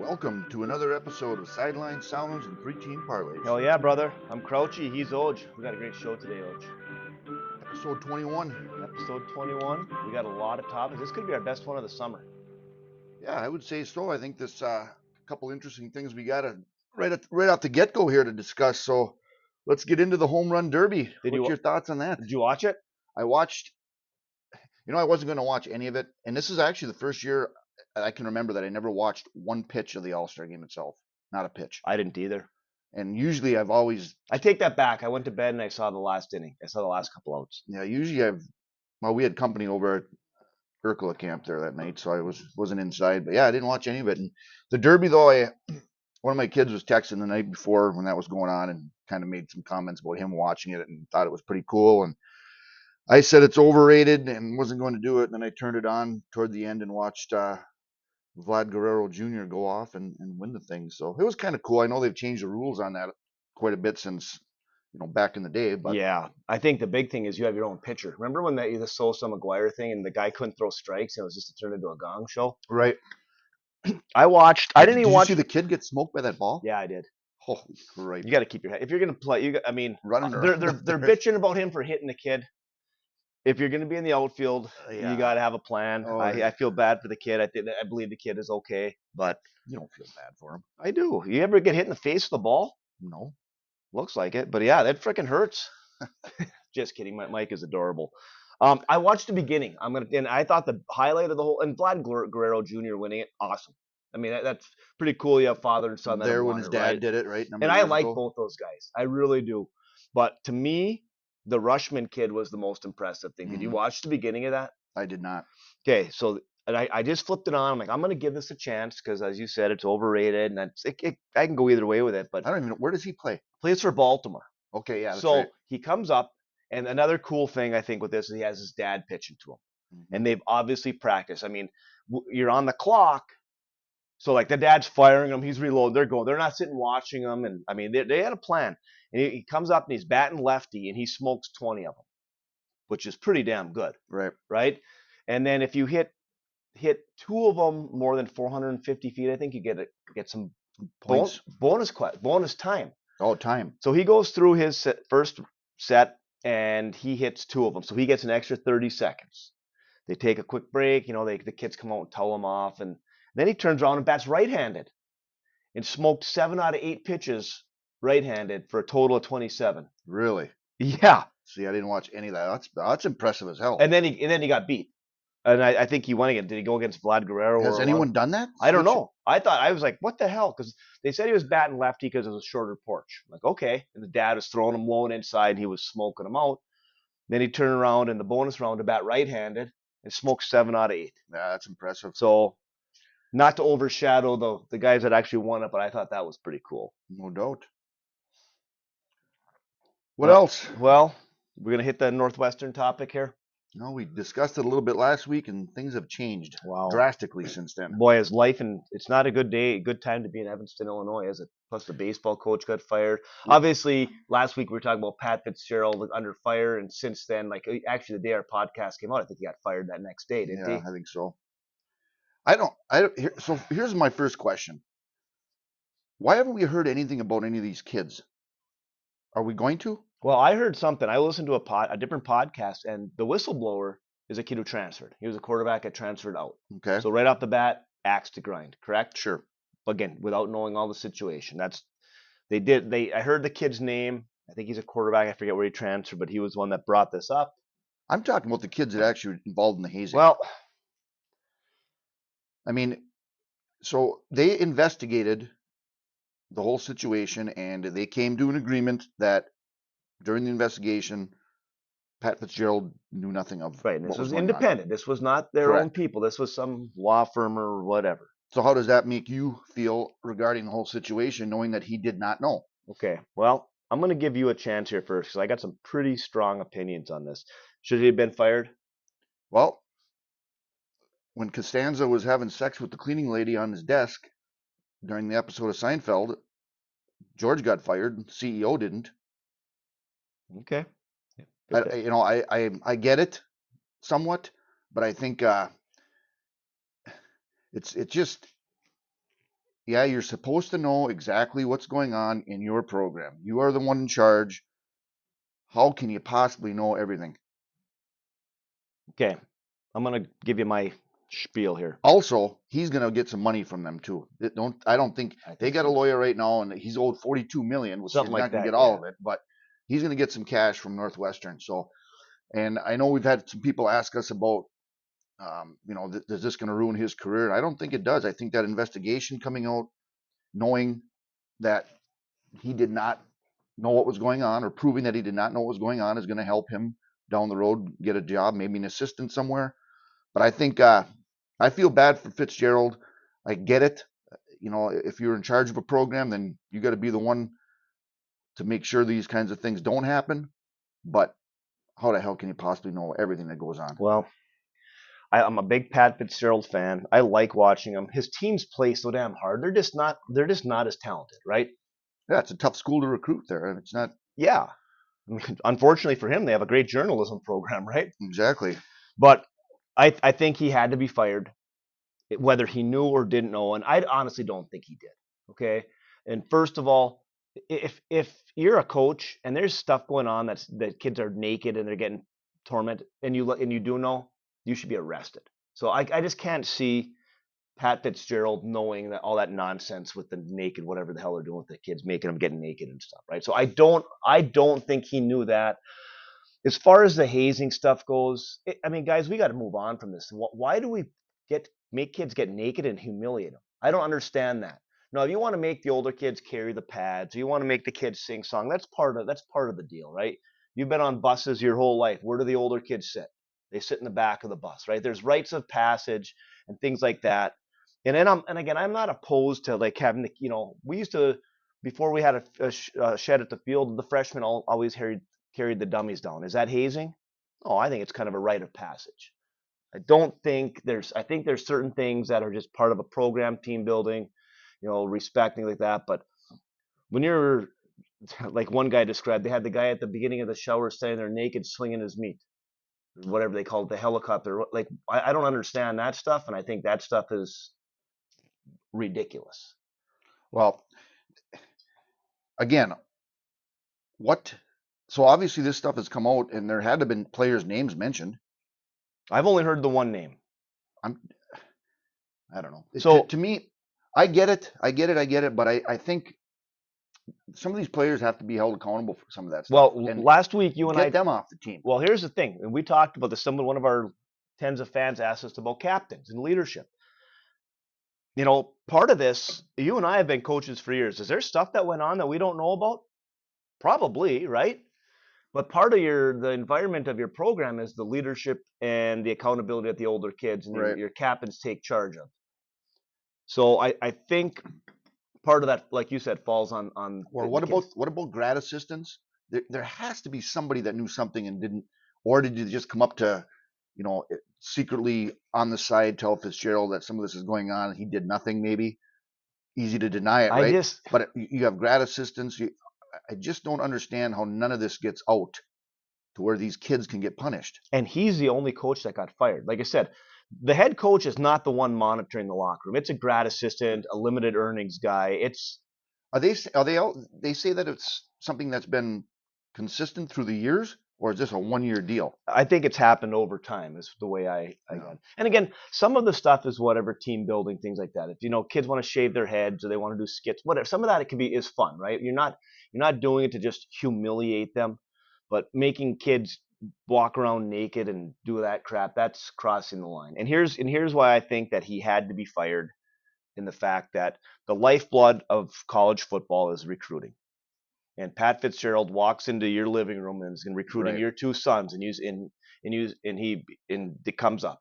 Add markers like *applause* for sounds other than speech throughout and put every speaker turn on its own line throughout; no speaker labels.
Welcome to another episode of Sideline Sounds and Preteen Parlays.
Hell yeah, brother. I'm Crouchy. He's Oj. We got a great show today, Oj.
Episode 21.
Episode 21. We got a lot of topics. This could be our best one of the summer.
Yeah, I would say so. I think this uh, couple interesting things we got to right at right off the get go here to discuss. So let's get into the home run derby.
Did
What's
you
your thoughts on that?
Did you watch it?
I watched. You know, I wasn't going to watch any of it, and this is actually the first year I can remember that I never watched one pitch of the All Star game itself. Not a pitch.
I didn't either.
And usually, I've always
I take that back. I went to bed and I saw the last inning. I saw the last couple outs.
Yeah, usually I've well, we had company over at Urkula camp there that night, so I was wasn't inside. But yeah, I didn't watch any of it. And the Derby though, I *clears throat* one of my kids was texting the night before when that was going on and kind of made some comments about him watching it and thought it was pretty cool. And I said it's overrated and wasn't going to do it. And then I turned it on toward the end and watched uh, Vlad Guerrero Jr. go off and, and win the thing. So it was kind of cool. I know they've changed the rules on that quite a bit since you know back in the day, but
yeah, I think the big thing is you have your own pitcher. Remember when that the Sosa McGwire thing and the guy couldn't throw strikes and it was just to turn into a gong show?
right. *clears throat*
I watched. I didn't
Did
even
you
watch.
see the kid get smoked by that ball?
yeah, I did.
Holy crap.
You got to keep your head. If you're gonna play, you. got- I mean,
Running
they're they're they're *laughs* bitching about him for hitting the kid. If you're gonna be in the outfield,
Uh, yeah.
you got to have a plan.
Oh,
I. I feel bad for the kid. I think I believe the kid is okay, but
You don't feel bad for him.
I do. You ever get hit in the face with a ball?
No.
Looks like it, but yeah, that freaking hurts. *laughs* Just kidding. My Mike is adorable. Um, I watched the beginning. I'm gonna, and I thought the highlight of the whole, and Vlad Guerrero Jr. winning it, awesome. I mean, that, that's pretty cool. You have father and son. that
there when his dad
right?
did it, right? Number
and I like
ago.
both those guys. I really do. But to me, the Rutschman kid was the most impressive thing. Did you
Mhm.
watch the beginning of that?
I did not.
Okay, so and I, I just flipped it on. I'm like, I'm gonna give this a chance because, as you said, it's overrated, and it, it, I can go either way with it. But
I don't even know. Where does he play?
plays for Baltimore,
Okay, yeah. That's
so
right.
he comes up, and another cool thing I think with this is he has his dad pitching to him,
Mhm.
and they've obviously practiced. I mean, w- you're on the clock, so like the dad's firing him, he's reloading, they're going, they're not sitting watching him, and I mean they, they had a plan. And he, he comes up and he's batting lefty, and he smokes 20 of them, which is pretty damn good
Right.
right? And then if you hit hit two of them more than 450 feet, I think you get a, get some
Points.
bonus bonus time.
Oh, time.
So he goes through his set, first set and he hits two of them, so he gets an extra 30 seconds. They take a quick break, you know, they, the kids come out and towel him off, and then he turns around and bats right-handed, and smoked seven out of eight pitches right-handed for a total of 27.
Really?
Yeah,
See, I didn't watch any of that. That's that's impressive as hell.
and then he and then he got beat, and I, I think he won again. Did he go against Vlad Guerrero?
Has
or uh,
anyone done that?
I don't know. I thought I was like, what the hell? Because they said he was batting lefty because it was a shorter porch. I'm like, okay. And the dad was throwing him low and inside, and he was smoking him out. Then he turned around in the bonus round to bat right-handed and smoked seven out of eight.
Yeah, that's impressive.
So, not to overshadow the the guys that actually won it, but I thought that was pretty cool.
No doubt. What
Uh,
else?
Well, we're gonna hit the northwestern topic here.
No, we discussed it a little bit last week, and things have changed
Wow.
drastically since then.
Boy, his life and it's not a good day, good time to be in Evanston, Illinois, is it? Plus the baseball coach got fired.
Yeah.
Obviously, last week we were talking about Pat Fitzgerald under fire, and since then, like uh, actually the day our podcast came out, I think he got fired that next day, didn't
Yeah,
he?
I think so. I don't. I don't. Here, so here's my first question. Why haven't we heard anything about any of these kids? Are we going to?
Well, I heard something. I listened to a pod, a different podcast, and the whistleblower is a kid who transferred. He was a quarterback that transferred out.
Okay.
So right off the bat, axe to grind, correct?
sure.
again without knowing all the situation. That's they did they I heard the kid's name. I think he's a quarterback. I forget where he transferred, but he was one that brought this up.
I'm talking about the kids that actually were involved in the hazing.
Well,
I mean, so they investigated the whole situation and they came to an agreement that during the investigation, Pat Fitzgerald knew nothing of.
right, and this was
on.
independent. This was not their own people. This was some law firm or whatever.
So how does that make you feel regarding the whole situation, knowing that he did not know?
Okay. Well, I'm going to give you a chance here first because I got some pretty strong opinions on this. Should he have been fired?
Well, when Costanza was having sex with the cleaning lady on his desk during the episode of Seinfeld, George got fired. CEO didn't.
Okay.
I- you know, I, I I get it somewhat, but I think uh, it's it's just yeah, you're supposed to know exactly what's going on in your program. You are the one in charge. How can you possibly know everything?
Okay, I'm gonna give you my spiel here.
Also, he's gonna get some money from them too. It don't I don't think
I
they got a lawyer right now, and he's owed 42 million, which
Something
he's
like
not gonna
that,
get all
yeah.
of it, but he's gonna get some cash from Northwestern. So, and I know we've had some people ask us about, um, you know, th- is this gonna ruin his career? I don't think it does. I think that investigation coming out, knowing that he did not know what was going on, or proving that he did not know what was going on, is gonna help him down the road get a job, maybe an assistant somewhere. But I think uh, I feel bad for Fitzgerald. I get it. You know, if you're in charge of a program, then you got to be the one to make sure these kinds of things don't happen. But how the hell can you possibly know everything that goes on?
Well, I, I'm a big Pat Fitzgerald fan. I like watching him. His teams play so damn hard. They're just not. They're just not as talented, right?
Yeah, it's a tough school to recruit there. and It's not
Yeah. I mean, *laughs* unfortunately for him, they have a great journalism program, *laughs* right?
exactly.
But I I think he had to be fired, whether he knew or didn't know, and I honestly don't think he did. Okay. And first of all, if if you're a coach and there's stuff going on that's that kids are naked and they're getting tormented, and you and you do know, you should be arrested. So I I just can't see Pat Fitzgerald knowing that all that nonsense with the naked whatever the hell they're doing with the kids, making them get naked and stuff, right? So I don't I don't think he knew that as far as the hazing stuff goes, it, I mean, guys, we got to move on from this. Why do we get make kids get naked and humiliate them? I don't understand that. Now, if you want to make the older kids carry the pads, you want to make the kids sing song, that's part of that's part of the deal, right? You've been on buses your whole life. Where do the older kids sit? They sit in the back of the bus, right? There's rites of passage and things like that. And then I'm and again, I'm not opposed to like having the you know we used to before we had a, a, sh- a shed at the field, the freshmen all, always carried carried the dummies down. Is that hazing? Oh, I think it's kind of a rite of passage. I don't think there's. I think there's certain things that are just part of a program, team building, you know, respect things like that. But when you're *laughs* like one guy described, they had the guy at the beginning of the shower standing there naked, slinging his meat, whatever they call it, the helicopter. Like I, I don't understand that stuff, and I think that stuff is ridiculous.
Well, again, what? So obviously this stuff has come out, and there had to have been players' names mentioned.
I've only heard the one name.
I'm, I don't know.
So-
to, to me, I get it, I get it, I get it, but I, I think some of these players have to be held accountable for some of that stuff.
Well,
and
last week you and
get
I
them off the team.
Well, here's the thing, and we talked about this. Someone, one of our tens of fans asked us about captains and leadership. You know, part of this, you and I have been coaches for years. Is there stuff that went on that we don't know about? Probably, right? But part of your the environment of your program is the leadership and the accountability that the older kids and your, your captains take charge of. So I, I think part of that, like you said, falls on on.
Or what about what about grad assistants? There, there has to be somebody that knew something and didn't, or did you just come up to, you know, secretly on the side tell Fitzgerald that some of this is going on and he did nothing? Maybe easy to deny it,
I
right?
just
but uh, you you have grad assistants. You, I just don't understand how none of this gets out to where these kids can get punished.
and he's the only coach that got fired. Like I said, the head coach is not the one monitoring the locker room. It's a grad assistant, a limited earnings guy. It's
Are they are they all, they say that it's something that's been consistent through the years, or is this a one year deal?
I think it's happened over time is the way I, I
Yeah.
And again, some of the stuff is whatever team building things like that. If you know kids want to shave their heads or they want to do skits, whatever. Some of that it can be is fun, right? You're not you're not doing it to just humiliate them, but making kids walk around naked and do that crap that's crossing the line. And here's and here's why I think that he had to be fired in the fact that the lifeblood of college football is recruiting. And Pat Fitzgerald walks into your living room and is recruiting
Right.
your two sons, and he's in, and you and he and it comes up.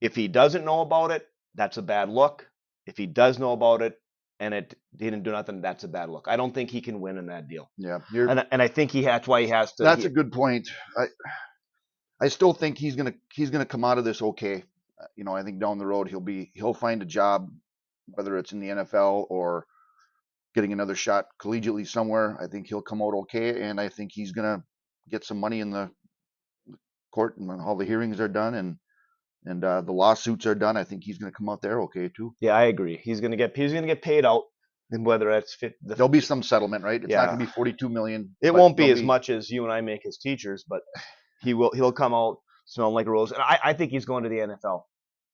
If he doesn't know about it, that's a bad look. If he does know about it and it he didn't do nothing, that's a bad look. I don't think he can win in that deal,
Yeah,
and I- and I think he that's why he has to.
that's
he-
a good point. I I still think he's gonna he's gonna come out of this okay. Uh, You know, I think down the road he'll be he'll find a job, whether it's in the NFL or getting another shot collegiately somewhere. I think he'll come out okay, and I think he's gonna get some money in the court and when all the hearings are done, and and uh, the lawsuits are done, I think he's going to come out there okay too.
Yeah, I agree. He's gonna get he's gonna get paid out, and whether that's fit, the,
There'll be some settlement, right? It's not going to be 42 million.
it won't be as much as you and I make as teachers, but he will he'll come out smelling like a rose, and I, I think he's going to the NFL.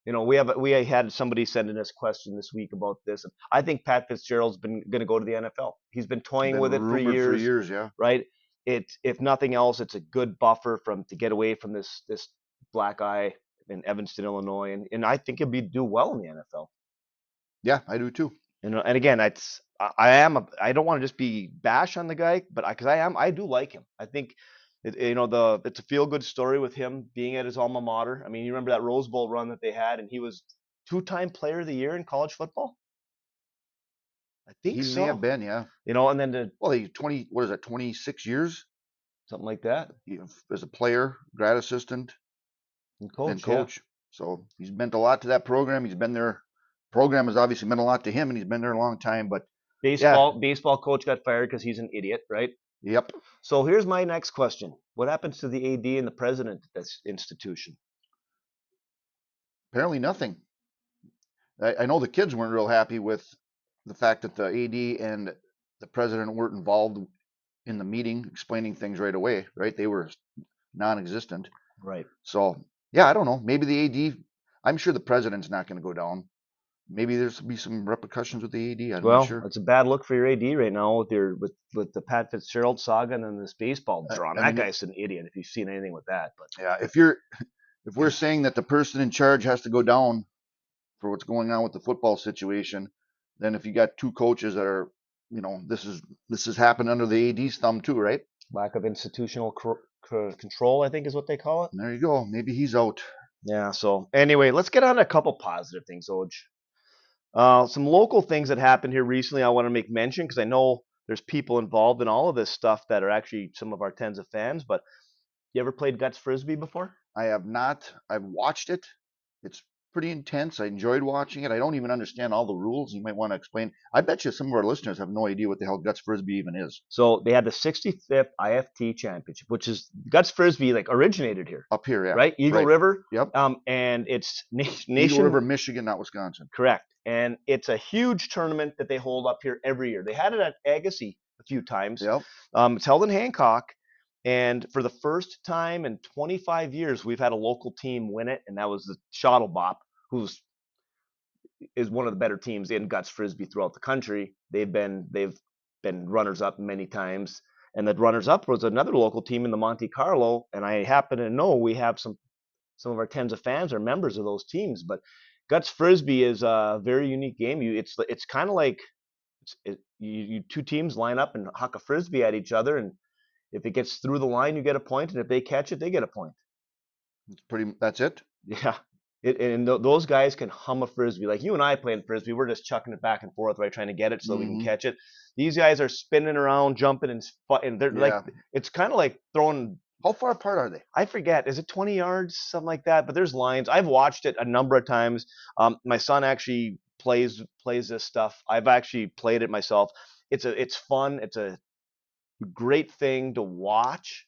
You know, we have we had somebody sending us a question this week about this, and I think Pat Fitzgerald's been going to go to the NFL. He's been toying
been
with it for years,
years, yeah.
right? It if nothing else, it's a good buffer from to get away from this this black eye in Evanston, Illinois, and, and I think he'll be do well in the NFL.
Yeah, I do too.
And and again, it's I, I am a, I don't want to just be bash on the guy, but because I, am I do like him. I think it, you know the it's a feel good story with him being at his alma mater. I mean, you remember that Rose Bowl run that they had, and he was two time Player of the Year in college football. I think
He
so.
may have been, yeah.
You know, and then to
Well, he 20. What is that? 26 years
something like that.
he- as a player, grad assistant,
And coach,
and
yeah.
coach. So he's meant a lot to that program. He's been there. Program has obviously meant a lot to him, and he's been there a long time. But
Baseball baseball coach got fired because he's an idiot, right?
yep,
So here's my next question: What happens to the AD and the president at this institution?
apparently nothing. I, I know the kids weren't real happy with the fact that the AD and the president weren't involved in the meeting, explaining things right away. Right? They were non-existent.
Right.
So yeah, I don't know. Maybe the AD. I'm sure the president's not going to go down. Maybe there's be some repercussions with the AD. I'm
Well,
not sure.
it's a bad look for your AD right now with your with with the Pat Fitzgerald saga and then this baseball
Uh,
drama.
I
that
mean,
guy's an idiot if you've seen anything with that. But
Yeah, if you're *laughs* if we're saying that the person in charge has to go down for what's going on with the football situation, then if you got two coaches that are, you know, this is this has happened under the AD's thumb too, right?
lack of institutional control, I think, is what they call it.
There you go. Maybe he's out.
Yeah. So anyway, let's get on to a couple positive things, Oj. Uh, some local things that happened here recently. I want to make mention because I know there's people involved in all of this stuff that are actually some of our tens of fans. But you ever played guts frisbee before?
I have not. I've watched it. It's pretty intense. I enjoyed watching it. I don't even understand all the rules. You might want to explain. I bet you some of our listeners have no idea what the hell guts frisbee even is.
So they had the 65th IFT championship, which is guts frisbee like originated here,
Up here, yeah.
right? Eagle
right.
River.
Yep.
Um, and it's na-
Eagle
nation
River, Michigan, not Wisconsin.
correct, and it's a huge tournament that they hold up here every year. They had it at Agassiz a few times.
Yep.
Um, it's held in Hancock, and for the first time in 25 years, we've had a local team win it, and that was the Shuttle Bop, who's is one of the better teams in guts frisbee throughout the country. They've been they've been runners up many times, and that runners up was another local team in the Monte Carlo. And I happen to know we have some some of our tens of fans are members of those teams, but guts frisbee is a very unique game. You it's it's kind of like it's, it, you, you two teams line up and huck a frisbee at each other, and if it gets through the line, you get a point, and if they catch it, they get a point.
It's pretty. That's it. *laughs*
Yeah. It, and th- those guys can hum a frisbee like you and I playing frisbee. We're just chucking it back and forth, right, trying to get it so we can
Mhm.
catch it. These guys are spinning around, jumping, and, and they're like, it's kind of like throwing.
How far apart are they?
I forget, is it 20 yards, something like that? But there's lines. I've watched it a number of times. Um, my son actually plays plays this stuff. I've actually played it myself. It's a it's fun. It's a great thing to watch.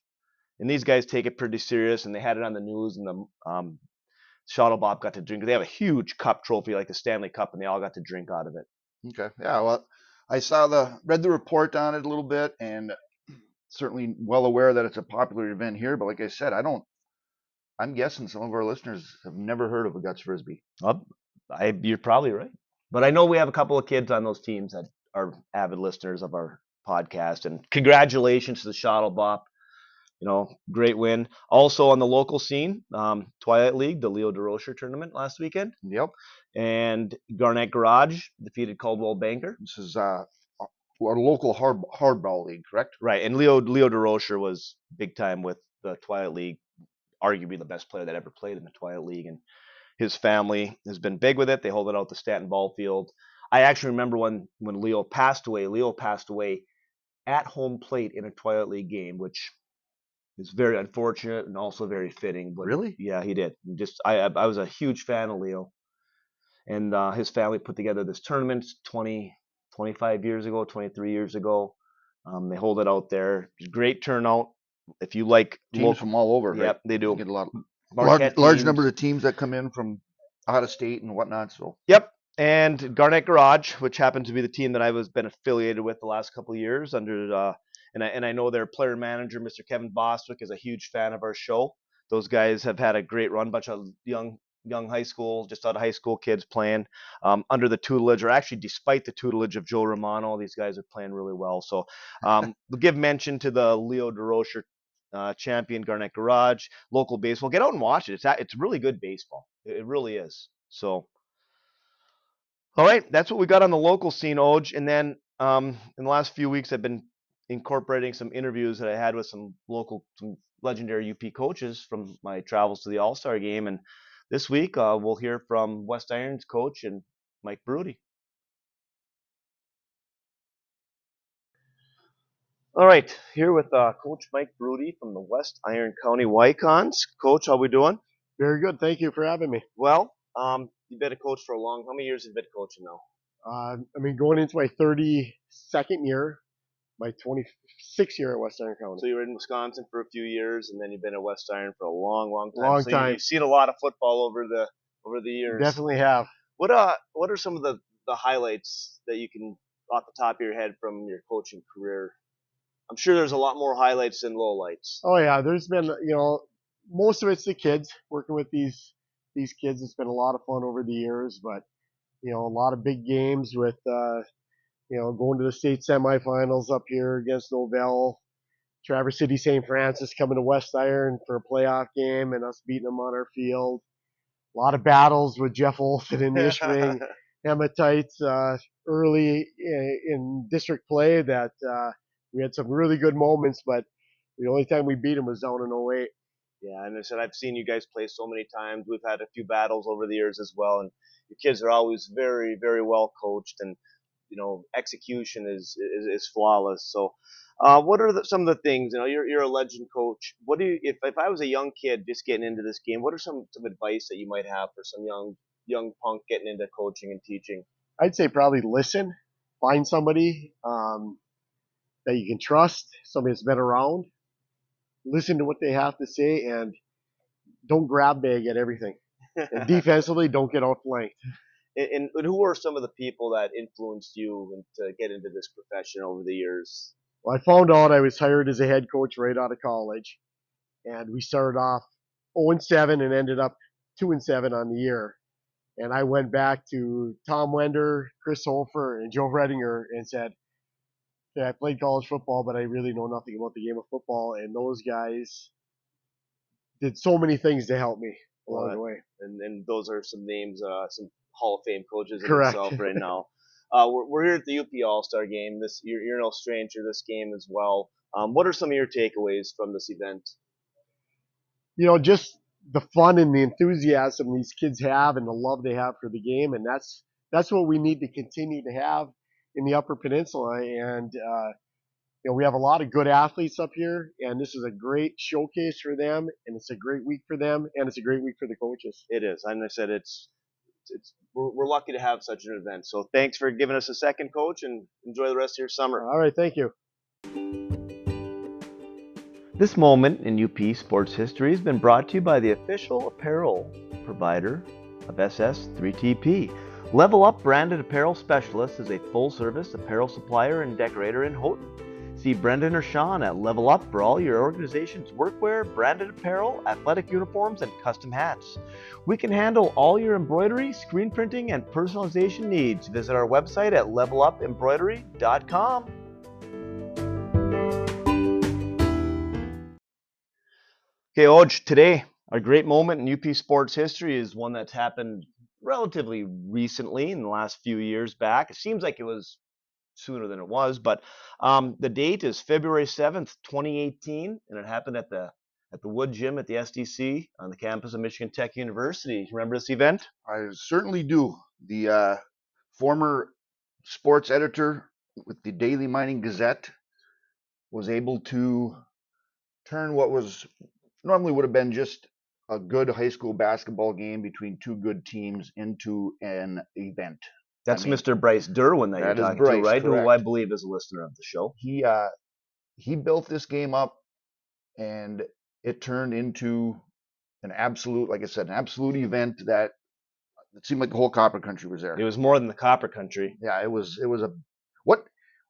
And these guys take it pretty serious, and they had it on the news, and the um, Shuttle Bop got to drink. They have a huge cup trophy, like the Stanley Cup, and they all got to drink out of it.
Okay. Yeah. Well, I saw the read the report on it a little bit, and certainly well aware that it's a popular event here. But like I said, I don't. I'm guessing some of our listeners have never heard of a guts frisbee.
Well, I, you're probably right. But I know we have a couple of kids on those teams that are avid listeners of our podcast. And congratulations to the Shuttle Bop. You know, great win. Also on the local scene, um, Twilight League, the Leo DeRocher tournament last weekend.
Yep.
And Garnett Garage defeated Coldwell Banker.
This is uh, our local hard hardball league, correct?
Right. And Leo Leo DeRocher was big time with the Twilight League, arguably the best player that ever played in the Twilight League. And his family has been big with it. They hold it out the Stanton Ball Field. I actually remember when when Leo passed away. Leo passed away at home plate in a Twilight League game, which is very unfortunate and also very fitting. But
Really?
yeah, he did. Just I I was a huge fan of Leo, and uh, his family put together this tournament 20, 25 years ago, 23 years ago. Um, they hold it out there. Great turnout. If you like
Teams
local,
from all over. right?
yep, they do.
Get a lot. large,
Marquette
large
teams.
number of teams that come in from out of state and whatnot. So
Yep. And Garnet Garage, which happened to be the team that I was been affiliated with the last couple of years under uh and I and I know their player manager, Mr. Kevin Bostwick, is a huge fan of our show. Those guys have had a great run, bunch of young young high school, just out of high school kids playing um, under the tutelage, or actually despite the tutelage of Joe Romano, these guys are playing really well. So um, *laughs* we'll give mention to the Leo DeRocher uh, champion Garnett Garage local baseball. Get out and watch it. It's it's really good baseball. It, it really is. So all right, that's what we got on the local scene, Oj. And then um, in the last few weeks, I've been incorporating some interviews that I had with some local, some legendary UP coaches from my travels to the All Star game. And this week, uh, we'll hear from West Irons coach and Mike Broody. All right, here with uh, Coach Mike Broody from the West Iron County Wykons. Coach, how we doing?
Very good. Thank you for having me.
Well, um, you've been a coach for a long. How many years have you been coaching now?
Uh, I mean, going into my 32nd year, my 26th year at West Iron County.
So you were in Wisconsin for a few years, and then you've been at West Iron for a long, long time.
Long
so
time.
You've seen a lot of football over the over the years.
Definitely have.
What uh, what are some of the the highlights that you can off the top of your head from your coaching career? I'm sure there's a lot more highlights than lowlights.
Oh yeah, there's been you know most of it's the kids working with these these kids. It's been a lot of fun over the years, but you know a lot of big games with uh, you know going to the state semifinals up here against Novell. Traverse City St. Francis coming to West Iron for a playoff game and us beating them on our field. A lot of battles with Jeff Olson and *laughs* Ishpeming. Hematites uh, early in, in district play that uh, we had some really good moments, but the only time we beat them was down in 08.
Yeah, and I said I've seen you guys play so many times. We've had a few battles over the years as well, and your kids are always very, very well coached, and you know execution is is, is flawless. So, uh, what are the, some of the things? You know, you're you're a legend coach. What do you if if I was a young kid just getting into this game? What are some some advice that you might have for some young young punk getting into coaching and teaching?
I'd say probably listen, find somebody um, that you can trust, somebody that's been around, listen to what they have to say, and don't grab bag at everything. *laughs* And defensively, don't get outflanked.
And, and, who are some of the people that influenced you to get into this profession over the years?
Well, I found out I was hired as a head coach right out of college, and we started off 0 and 7 and ended up 2 and 7 on the year. And I went back to Tom Wender, Chris Hofer, and Joe Redinger and said, "Okay, I played college football, but I really know nothing about the game of football." And those guys did so many things to help me along the way.
and and those are some names, uh, some Hall of Fame coaches
Correct.
itself right now. *laughs* Uh, we're, we're here at the UP All Star Game. This you're, you're no stranger to this game as well. Um, what are some of your takeaways from this event?
you know, just the fun and the enthusiasm these kids have and the love they have for the game, and that's that's what we need to continue to have in the Upper Peninsula. And uh, you know, we have a lot of good athletes up here, and this is a great showcase for them, and it's a great week for them, and it's a great week for the coaches.
It is. And I said it's it's we're, we're lucky to have such an event. So thanks for giving us a second, coach, and enjoy the rest of your summer.
All right, thank you.
This moment in UP sports history has been brought to you by the official apparel provider of SS3TP. Level Up Branded Apparel Specialist is a full service apparel supplier and decorator in Houghton. See Brendan or Sean at Level Up for all your organization's workwear, branded apparel, athletic uniforms, and custom hats. We can handle all your embroidery, screen printing, and personalization needs. Visit our website at levelupembroidery.com. Okay, Oj, today, a great moment in UP sports history is one that's happened relatively recently in the last few years back. It seems like it was sooner than it was, but um, the date is February 7th, 2018, and it happened at the at the Wood Gym at the SDC on the campus of Michigan Tech University. Remember this event?
I certainly do. The uh, former sports editor with the Daily Mining Gazette was able to turn what was normally would have been just a good high school basketball game between two good teams into an event.
That's
mean,
Mr. Bryce Derwin that,
that
you're talking
Bryce,
to, right? Who I believe is a listener of the show.
He uh, he built this game up, and it turned into an absolute, like I said, an absolute event that it seemed like the whole copper country was there.
It was more than the copper country.
yeah, it was. It was a what?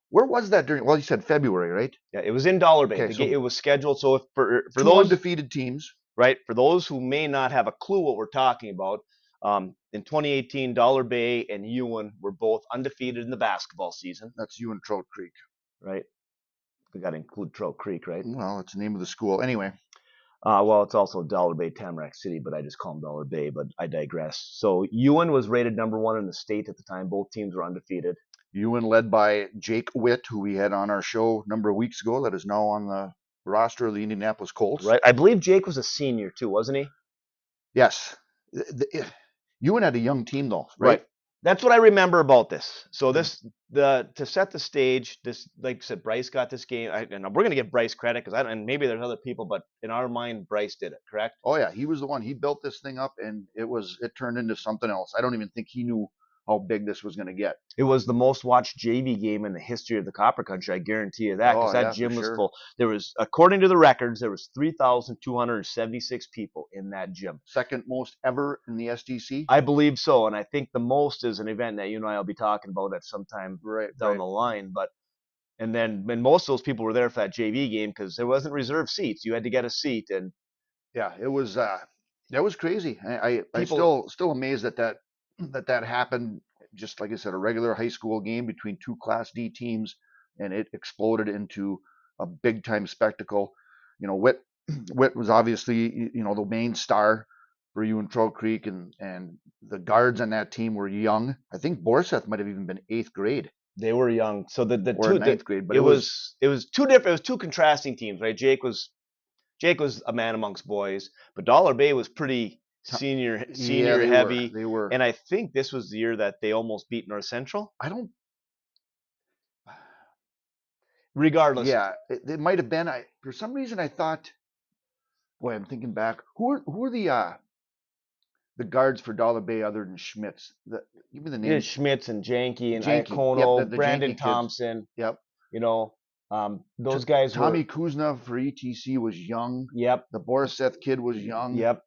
Where was that during? Well, you said February, right?
Yeah, it was in Dollar Bay.
Okay, so-
it was scheduled. So if for for those
undefeated teams.
right? For those who may not have a clue what we're talking about, um, in 2018, Dollar Bay and Ewen were both undefeated in the basketball season,
That's you and Trout Creek.
right? We got to include Trout Creek, right?
Well, it's the name of the school. Anyway,
Uh, well, it's also Dollar Bay, Tamarack City, but I just call them Dollar Bay. But I digress. So Ewen was rated number one in the state at the time. Both teams were undefeated.
Ewen led by Jake Witt, who we had on our show a number of weeks ago, that is now on the roster of the Indianapolis Colts.
Right? I believe Jake was a senior too, wasn't he?
Yes. The- the- Ewen had a young team though, right?
Right. That's what I remember about this. So hmm. this the to set the stage. This like I said, Bryce got this game, I, and we're gonna give Bryce credit because I don't, and maybe there's other people, but in our mind, Bryce did it. Correct?
Oh yeah, he was the one. He built this thing up, and it was it turned into something else. I don't even think he knew how big this was going to get.
It was the most watched JV game in the history of the Copper Country. I guarantee you that because
Oh,
that
yeah,
gym was
sure.
full. There was, according to the records, there was 3,276 people in that gym.
Second most ever in the SDC.
I believe so, and I think the most is an event that you and I will be talking about at some time
right.
down
right.
the line. But and then and most of those people were there for that JV game because there wasn't reserved seats. You had to get a seat, and
Yeah, it was. uh That was crazy. I, I I'm still still amazed that that that that happened. Just like I said, a regular high school game between two Class D teams, and it exploded into a big time spectacle. You know, Witt *clears throat* Witt was obviously you know the main star for you and Trout Creek, and and the guards on that team were young. I think Borseth might have even been eighth grade
they were young. So the the
or
two the,
ninth grade, but
it was it was two different. It was two contrasting teams, right? Jake was Jake was a man amongst boys, but Dollar Bay was pretty
Huh.
senior
yeah,
senior
they were,
heavy.
They were.
And I think this was the year that they almost beat North Central.
I don't.
Regardless,
Yeah, it, it might have been. I for some reason I thought. Boy, I'm thinking back. Who are who are the uh the guards for Dollar Bay other than Schmitz? The, give me the name.
had Schmitz and Janky and
Janky, yep, the- the
Brandon
Janky kids.
Thompson.
Yep.
You know, um, those guys
Tommy
were.
Kuzna for ETC was young.
Yep.
The Borseth kid was young.
Yep.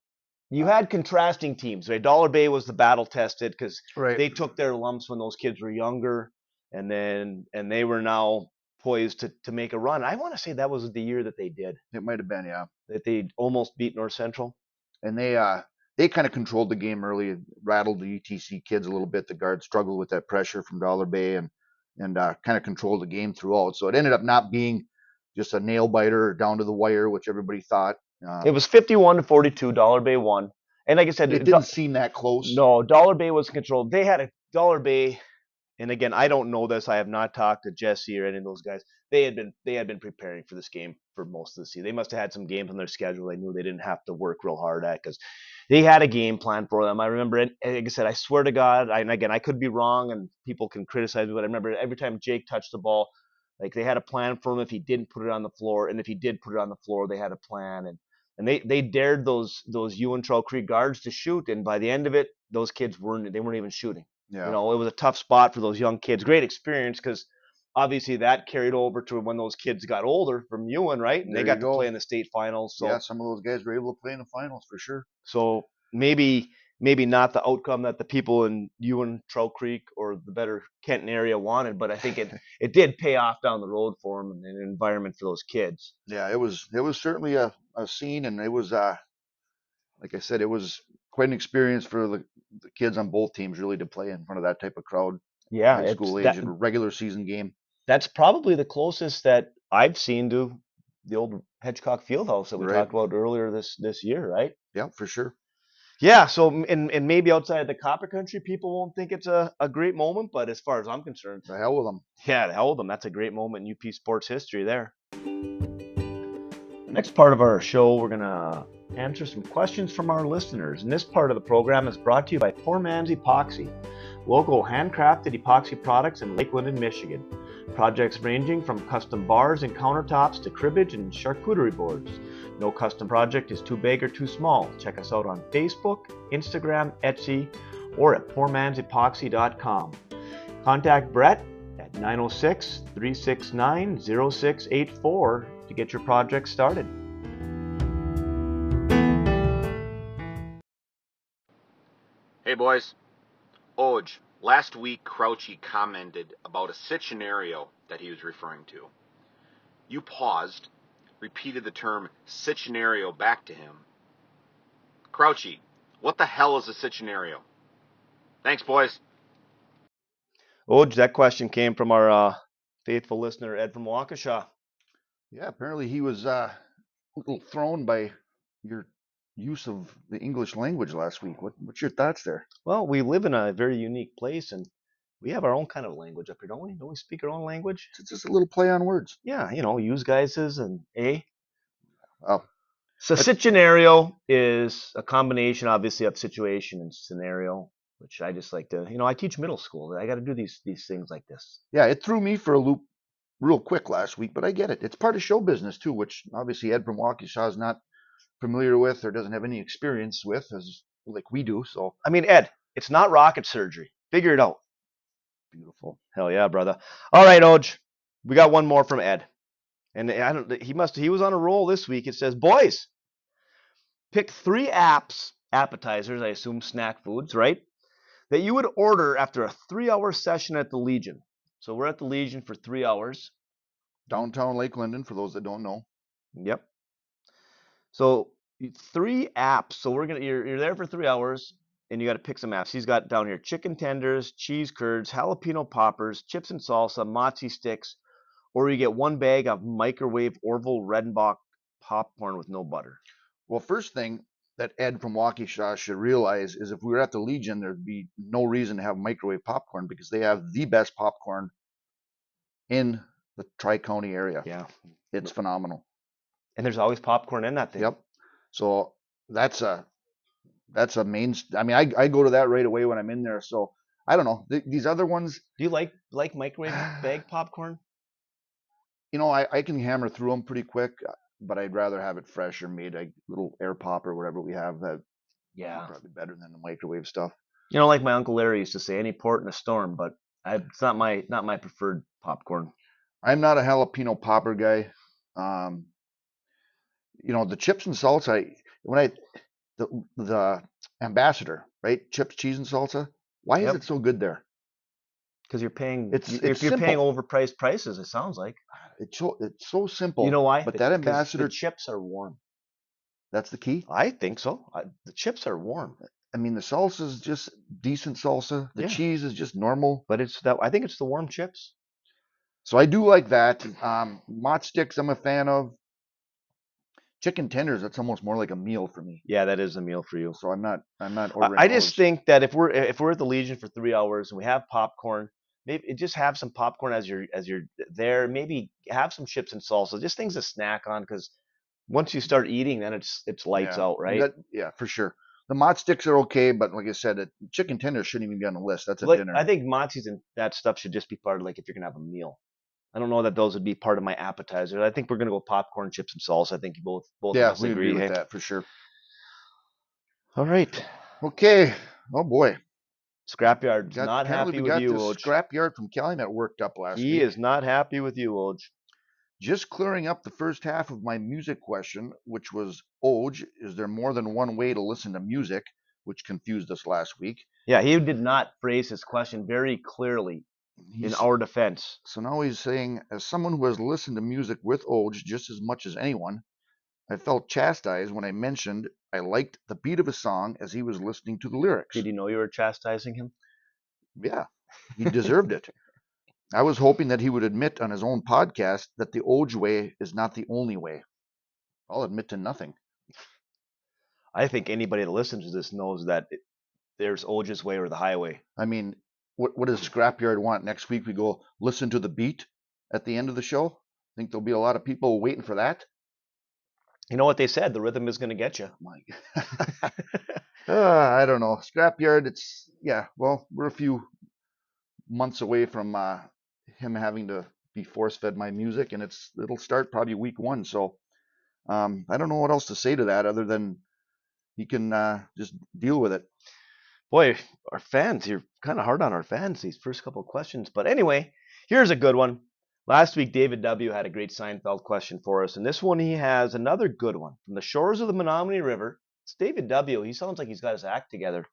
You had contrasting teams, right? Dollar Bay was the battle tested because
Right.
they took their lumps when those kids were younger, and then and they were now poised to to make a run. I want to say that was the year that they did
it might have been, yeah.
that they almost beat North Central.
And they uh they kind of controlled the game early, rattled the UTC kids a little bit. The guards struggled with that pressure from Dollar Bay and and uh, kind of controlled the game throughout. So it ended up not being just a nail biter down to the wire, which everybody thought. Uh,
It was fifty-one to forty-two. Dollar Bay won, and like I said,
it
Do-
didn't seem that close.
No, Dollar Bay was controlled. They had a Dollar Bay, and again, I don't know this. I have not talked to Jesse or any of those guys. They had been they had been preparing for this game for most of the season. They must have had some games on their schedule. They knew they didn't have to work real hard at because they had a game plan for them. I remember and Like I said, I swear to God, I, and again, I could be wrong, and people can criticize me, but I remember every time Jake touched the ball, like they had a plan for him if he didn't put it on the floor, and if he did put it on the floor, they had a plan, and and they they dared those those Ewen Trout Creek guards to shoot, and by the end of it, those kids weren't they weren't even shooting.
Yeah.
You know, it was a tough spot for those young kids. Great experience because obviously that carried over to when those kids got older from Ewen, right? And
There
they got to
go.
play in the state finals. So
yeah, some of those guys were able to play in the finals for sure.
so maybe maybe not the outcome that the people in Ewen, Trout Creek, or the better Kenton area wanted, but I think it *laughs* it did pay off down the road for them and an environment for those kids.
Yeah, it was it was certainly a, a scene, and it was uh like I said, it was quite an experience for the, the kids on both teams really to play in front of that type of crowd,
Yeah,
high school age,
that-
regular season game.
that's probably the closest that I've seen to the old Hedgcock Fieldhouse that we
Right.
talked about earlier this this year, right?
Yeah, for sure.
Yeah, so and and maybe outside the Copper Country, people won't think it's a, a great moment, but as far as I'm concerned,
The hell with them.
yeah, the hell with them. That's a great moment in UP sports history there. The next part of our show, we're gonna answer some questions from our listeners, and this part of the program is brought to you by Poor Man's Epoxy, local handcrafted epoxy products in Lake Linden, Michigan. Projects ranging from custom bars and countertops to cribbage and charcuterie boards. No custom project is too big or too small. Check us out on Facebook, Instagram, Etsy, or at poormansepoxy.com. Contact Brett at 906 369 0684 to get your project started.
Hey, boys. Oj, last week Crouchy commented about a scenario that he was referring to. You paused, repeated the term scenario back to him. Crouchy, what the hell is a scenario? Thanks, boys.
Oj, that question came from our uh, faithful listener Ed from Waukesha.
Yeah, apparently he was uh, a little thrown by your use of the English language last week. What, what's your thoughts there?
Well, we live in a very unique place, and we have our own kind of language up here, don't we? Don't we speak our own language?
It's just a little play on words.
Yeah, you know, use guys's and a.
Oh,
So scenario is a combination, obviously, of situation and scenario, which I just like to. You know, I teach middle school. I got to do these these things like this.
yeah, it threw me for a loop real quick last week, but I get it. It's part of show business too, which obviously Ed from Waukesha is not familiar with or doesn't have any experience with, as like we do. So
I mean, Ed, it's not rocket surgery. Figure it out.
beautiful.
Hell yeah, brother. All right, Oj, we got one more from Ed, and I don't. He must. He was on a roll this week. It says, boys, pick three apps, appetizers, I assume snack foods, right? That you would order after a three-hour session at the Legion. So we're at the Legion for three hours.
Downtown Lake Linden, for those that don't know.
Yep. So three apps. So we're gonna. You're, you're there for three hours, and you got to pick some apps. He's got down here chicken tenders, cheese curds, jalapeno poppers, chips and salsa, mozzie sticks, or you get one bag of microwave Orville Redenbach popcorn with no butter.
Well, first thing that Ed from Waukesha should realize is if we were at the Legion, there'd be no reason to have microwave popcorn because they have the best popcorn in the Tri County area.
Yeah.
It's phenomenal.
And there's always popcorn in that thing.
Yep. So that's a that's a main. I mean, I I go to that right away when I'm in there. So I don't know Th- these other ones.
Do you like like microwave bag *sighs* popcorn?
You know, I I can hammer through them pretty quick, uh, but I'd rather have it fresh or made a little air pop or whatever we have. That
Yeah.
probably better than the microwave stuff.
You know, like my uncle Larry used to say, any port in a storm. But I, it's not my not my preferred popcorn.
I'm not a jalapeno popper guy. Um, you know, the chips and salsa. When I the the ambassador, right? Chips, cheese, and salsa. Why
Yep.
is it so good there?
Because you're paying,
It's-
you-
it's
if you're paying overpriced prices, it sounds like. *sighs*
It's so it's so simple.
you know why?
But
The-
that ambassador,
the chips are warm.
that's the key.
I think so. I, the chips are warm,
I mean, the salsa is just decent salsa. The
Yeah.
cheese is just normal.
but it's that. I think it's the warm chips.
So I do like that. Um, mott sticks, I'm a fan of. Chicken tenders, that's almost more like a meal for me.
Yeah, that is a meal for you.
So I'm not, I'm not
I-
ordering.
I just
those.
think that if we're if we're at the Legion for three hours and we have popcorn, maybe just have some popcorn as you're as you're there. Maybe have some chips and salsa, just things to snack on. Because once you start eating, then it's it's lights
Yeah,
out, right?
that- yeah, for sure. The mott sticks are okay, but like I said, it, chicken tenders shouldn't even be on the list. That's a
like,
dinner.
I think mozzies and that stuff should just be part of like if you're gonna have a meal. I don't know that those would be part of my appetizer. I think we're gonna go popcorn, chips, and salsa. I think you both both
yeah, we
agree.
agree with that for sure.
All right,
Okay. Oh boy.
Scrapyard's
Got-
not happy
we
with
got
you, Oj.
Scrapyard from Calumet worked up last
He
week.
is not happy with you, Oj.
Just clearing up the first half of my music question, which was Oj, is there more than one way to listen to music? Which confused us last week.
Yeah, he did not phrase his question very clearly in our defense.
so now he's saying, as someone who has listened to music with Oj just as much as anyone, I felt chastised when I mentioned I liked the beat of a song as he was listening to the lyrics.
Did he know you were chastising him?
Yeah, he deserved it. I was hoping that he would admit on his own podcast that the Oj way is not the only way. I'll admit to nothing.
I think anybody that listens to this knows that it, there's Oj's way or the highway.
I mean, what what does Scrapyard want next week? We go listen to the beat at the end of the show. I think there'll be a lot of people waiting for that.
You know what they said? The rhythm is going to get you.
My, uh, *laughs* I don't know. Scrapyard. It's yeah. Well, we're a few months away from uh, him having to be force fed my music, and it's it'll start probably week one. So um, I don't know what else to say to that other than he can uh, just deal with it.
Boy, our fans, you're kind of hard on our fans these first couple of questions. But anyway, here's a good one. Last week, David W. had a great Seinfeld question for us, and this one he has another good one from the shores of the Menominee River. It's David W. He sounds like he's got his act together.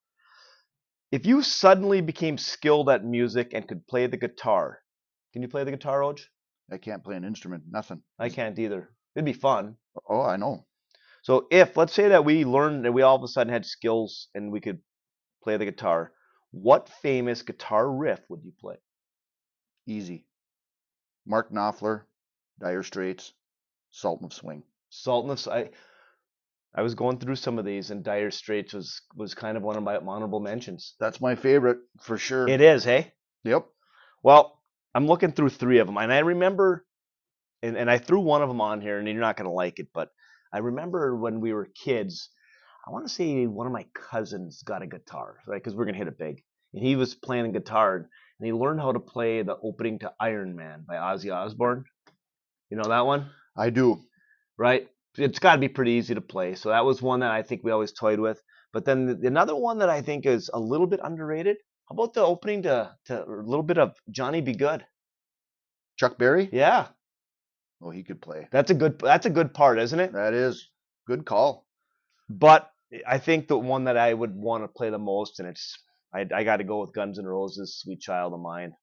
If you suddenly became skilled at music and could play the guitar, can you play the guitar, Oj?
I can't play an instrument. Nothing.
I can't either. It'd be fun.
Oh, I know.
So if let's say that we learned that we all of a sudden had skills and we could play the guitar, what famous guitar riff would you play?
Easy. Mark Knopfler, Dire Straits, Sultan of Swing.
Sultan of I was going through some of these and Dire Straits was was kind of one of my honorable mentions.
That's my favorite for sure.
It is, hey?
Yep.
Well, I'm looking through three of them, and I remember, and, and I threw one of them on here, and you're not going to like it, but I remember when we were kids. I want to say one of my cousins got a guitar, right? Because we're going to hit it big, and he was playing guitar, and he learned how to play the opening to Iron Man by Ozzy Osbourne. You know that one,
I do.
right? It's got to be pretty easy to play. So that was one that I think we always toyed with. But then the, another one that I think is a little bit underrated. How about the opening to, to a little bit of Johnny B. Goode?
Chuck Berry?
Yeah,
Oh, he could play.
that's a good that's a good part, isn't it?
That is good call.
But I think the one that I would want to play the most, and it's I, I got to go with Guns N' Roses, "Sweet Child of Mine."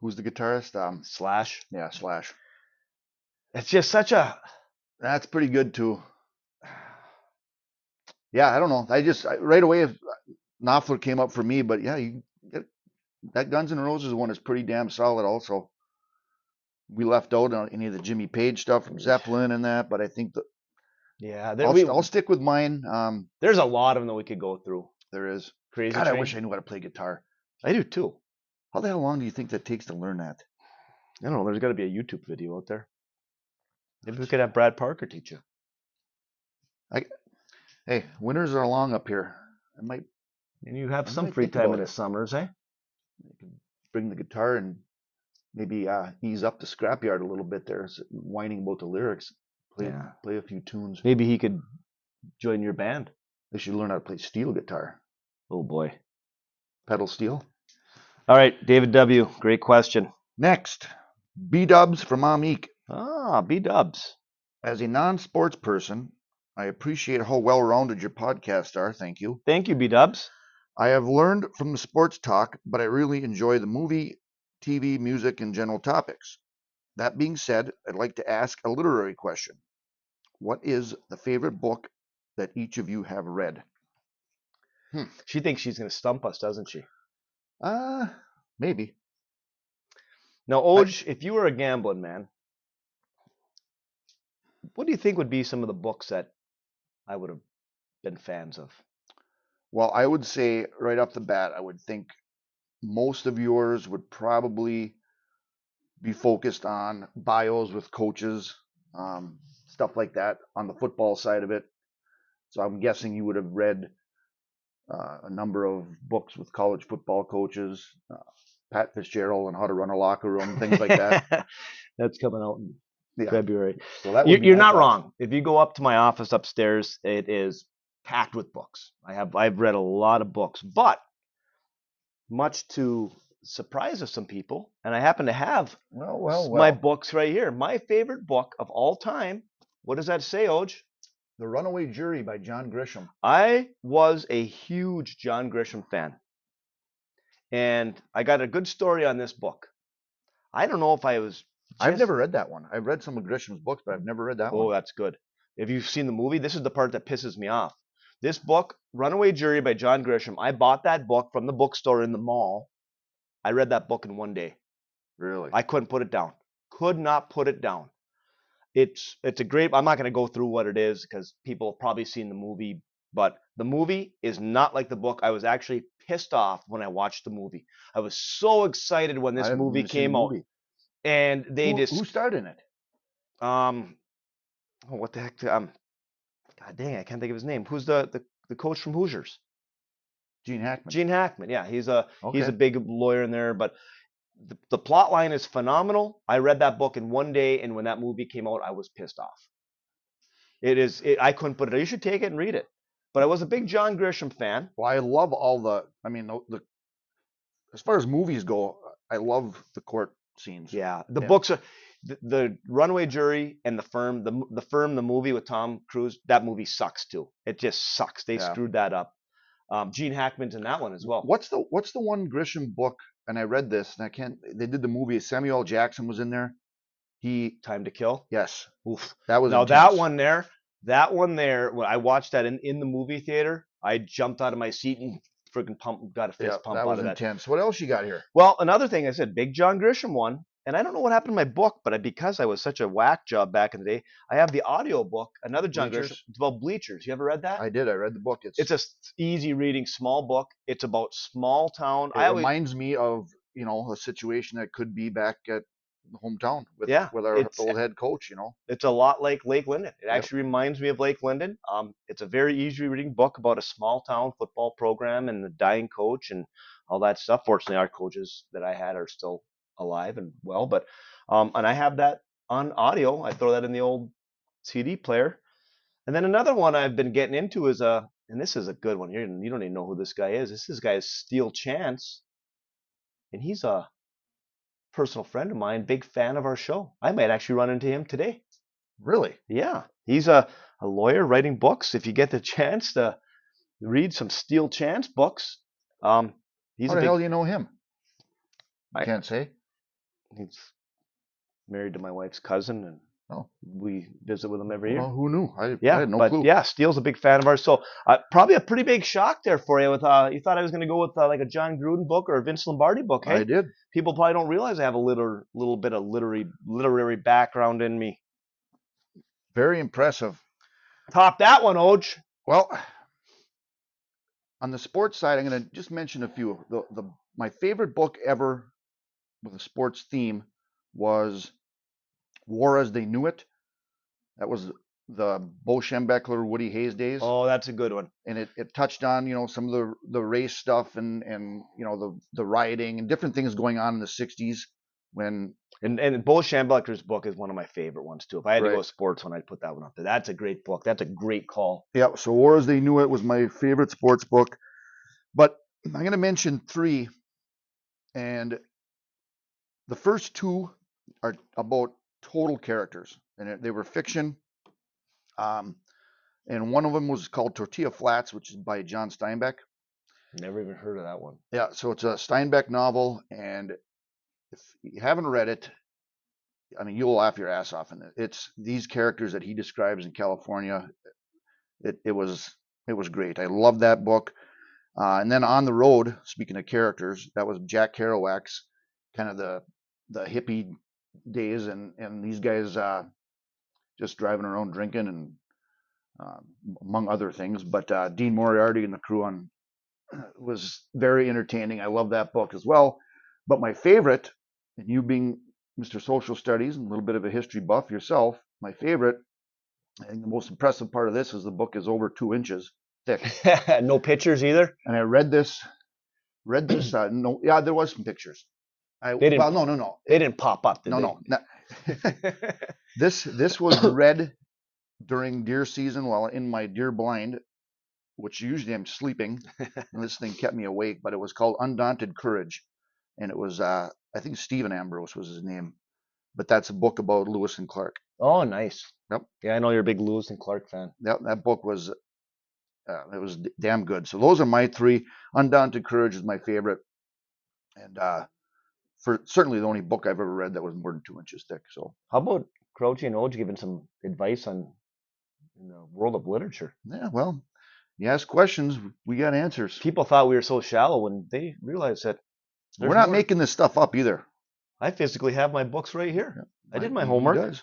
Who's the guitarist? Um,
Slash.
yeah, Slash.
It's just such a
That's pretty good too. Yeah, I don't know. I just I, right away if Knopfler came up for me, but yeah, you that Guns N' Roses one is pretty damn solid. Also, we left out on any of the Jimmy Page stuff from Zeppelin and that, but I think that
yeah. There,
I'll,
we,
I'll stick with mine. Um,
there's a lot of them that we could go through.
there is.
Crazy.
God, I wish I knew how to play guitar.
I do too.
How the hell long do you think that takes to learn that?
I don't know. There's got to be a YouTube video out there. Maybe we could have Brad Parker teach you.
Hey, winters are long up here. I might
And you have
I
some free time in the summers, eh?
I could bring the guitar and maybe uh, ease up the scrapyard a little bit there, whining about the lyrics. Play
Yeah.
play a few tunes.
Maybe he could join your band.
They should learn how to play steel guitar,
Oh boy.
pedal steel.
All right, David W. Great question.
Next, B Dubs from Ahmeek.
Ah, B Dubs.
As a non-sports person, I appreciate how well-rounded your podcasts are. Thank you.
Thank you, B Dubs.
I have learned from the sports talk, but I really enjoy the movie, TV, music, and general topics. That being said, I'd like to ask a literary question. What is the favorite book that each of you have read?
She thinks she's going to stump us, doesn't she?
Uh, maybe.
Now, Oj, if you were a gambling man, what do you think would be some of the books that I would have been fans of?
Well, I would say right off the bat, I would think most of yours would probably be focused on bios with coaches, um, stuff like that on the football side of it. So I'm guessing you would have read uh, a number of books with college football coaches, uh, Pat Fitzgerald and how to run a locker room, things like that. *laughs*
That's coming out in
Yeah.
February.
So that
You're, you're not
thoughts.
wrong. If you go up to my office upstairs, it is packed with books. I have I've read a lot of books, but much to surprise of some people, and I happen to have
Well, well, well.
my books right here. My favorite book of all time. What does that say, Oj?
the Runaway Jury by John Grisham.
I was a huge John Grisham fan. And I got a good story on this book. I don't know if I was.
I've never read that one. I've read some of Grisham's books, but I've never read that
Oh,
one.
that's good. If you've seen the movie, this is the part that pisses me off. This book, Runaway Jury by John Grisham, I bought that book from the bookstore in the mall. I read that book in one day.
Really?
I couldn't put it down. Could not put it down. It's it's a great. I'm not going to go through what it is because people have probably seen the movie, but the movie is not like the book. I was actually pissed off when I watched the movie. I was so excited when this movie came out,
movie.
and they
who,
just
who starred in it?
um, oh, what the heck? Um, God dang, I can't think of his name. Who's the the, the coach from Hoosiers?
Gene Hackman.
Gene Hackman. Yeah, he's a he's a big lawyer in there, but the, the plot line is phenomenal. I read that book in one day, and when that movie came out, I was pissed off. It is. It, I couldn't put it. You should take it and read it. But I was a big John Grisham fan.
Well, I love all the. I mean, the, the as far as movies go, I love the court scenes.
Yeah, the
Yeah.
books are the, the Runaway Jury and the Firm. The the Firm, the movie with Tom Cruise. That movie sucks too. It just sucks. They
Yeah.
screwed that up. Um, Gene Hackman's in that one as well.
What's the What's the one Grisham book? And I read this, and I can't. They did the movie. Samuel Jackson was in there. He
Time to Kill.
yes,
Oof.
that was
Now that one there, that one there, when I watched that in, in the movie theater, I jumped out of my seat and freaking pump, got a fist
Yeah,
pump
that
out
was
of that.
intense. What else you got here?
Well, another thing I said, Big John Grisham one, and I don't know what happened to my book, but I, because I was such a whack job back in the day, I have the audio book, another John Grisham.
Bleachers?
It's about bleachers. You ever read that?
I did. I read the book. It's
it's a s- easy reading, small book. It's about small town.
It
I always,
reminds me of you know a situation that could be back at hometown with
Yeah,
with our
it's-
old head coach. You know,
it's a lot like Lake Linden. It
Yep.
actually reminds me of Lake Linden. Um, it's a very easy reading book about a small town football program and the dying coach and all that stuff. Fortunately, our coaches that I had are still alive and well. But um, and I have that on audio. I throw that in the old CD player. And then another one I've been getting into is a, and this is a good one. You you don't even know who this guy is. This is guy is Steel Chance, and he's a personal friend of mine, big fan of our show. I might actually run into him today.
really.
Yeah, he's a, a lawyer writing books. If you get the *laughs* chance to read some Steel Chance books, um, he's
How
a
the
big,
hell do you know him? I- can't say.
He's married to my wife's cousin, and
Oh.
we visit with him every year.
Well, who knew? I,
yeah,
I had no
but
clue.
yeah, Steele's a big fan of ours. So uh, probably a pretty big shock there for you. With uh, you thought I was going to go with uh, like a Jon Gruden book or a Vince Lombardi book. Hey,
I did.
people probably don't realize I have a little little bit of literary literary background in me.
Very impressive.
Top that one, Oj.
Well, on the sports side, I'm going to just mention a few. The, the my favorite book ever with a sports theme was War as They Knew It. That was the Bo Schembechler, Woody Hayes days,
Oh, that's a good one.
and it, it touched on you know some of the the race stuff and and you know the the rioting and different things going on in the '60s when
And and Bo Schembechler's book is one of my favorite ones too. If I had to go sports one, I'd put that one up there. That's a great book. That's a great call.
Yeah, so War as They Knew It was my favorite sports book. But I'm going to mention three. And the first two are about total characters, and they were fiction. Um, and one of them was called Tortilla Flats, which is by John Steinbeck.
Never even heard of that one.
Yeah, so it's a Steinbeck novel, and if you haven't read it, I mean, you'll laugh your ass off And. It's these characters that he describes in California. It it was it was great. I love that book. Uh, and then on the road, speaking of characters, that was Jack Kerouac's kind of the the hippie days, and and these guys uh, just driving around drinking and um, among other things. But uh, Dean Moriarty and the crew on *clears throat* was very entertaining. I love that book as well. But my favorite, and you being Mr. Social Studies and a little bit of a history buff yourself, my favorite, think the most impressive part of this is the book is over two inches thick. *laughs*
no pictures either.
And I read this, read this. Uh, no, yeah, there was some pictures. I,
They didn't-
well, no, no, no,
They didn't pop up. Did
no, no. not- *laughs* this this was *coughs* read during deer season while in my deer blind, which usually I'm sleeping, and this thing kept me awake. But it was called Undaunted Courage, and it was uh, I think Stephen Ambrose was his name, but that's a book about Lewis and Clark.
oh, nice.
Yep.
Yeah, I know you're a big Lewis and Clark fan.
That that book was uh, it was d- damn good. So those are my three. Undaunted Courage is my favorite, and uh, for certainly the only book I've ever read that was more than two inches thick. So
How about Crouchy and Oj giving some advice on in the world of literature?
yeah, well, you ask questions, we got answers.
People thought we were so shallow when they realized that
We're not
more.
making this stuff up either.
I physically have my books right here. I did my homework.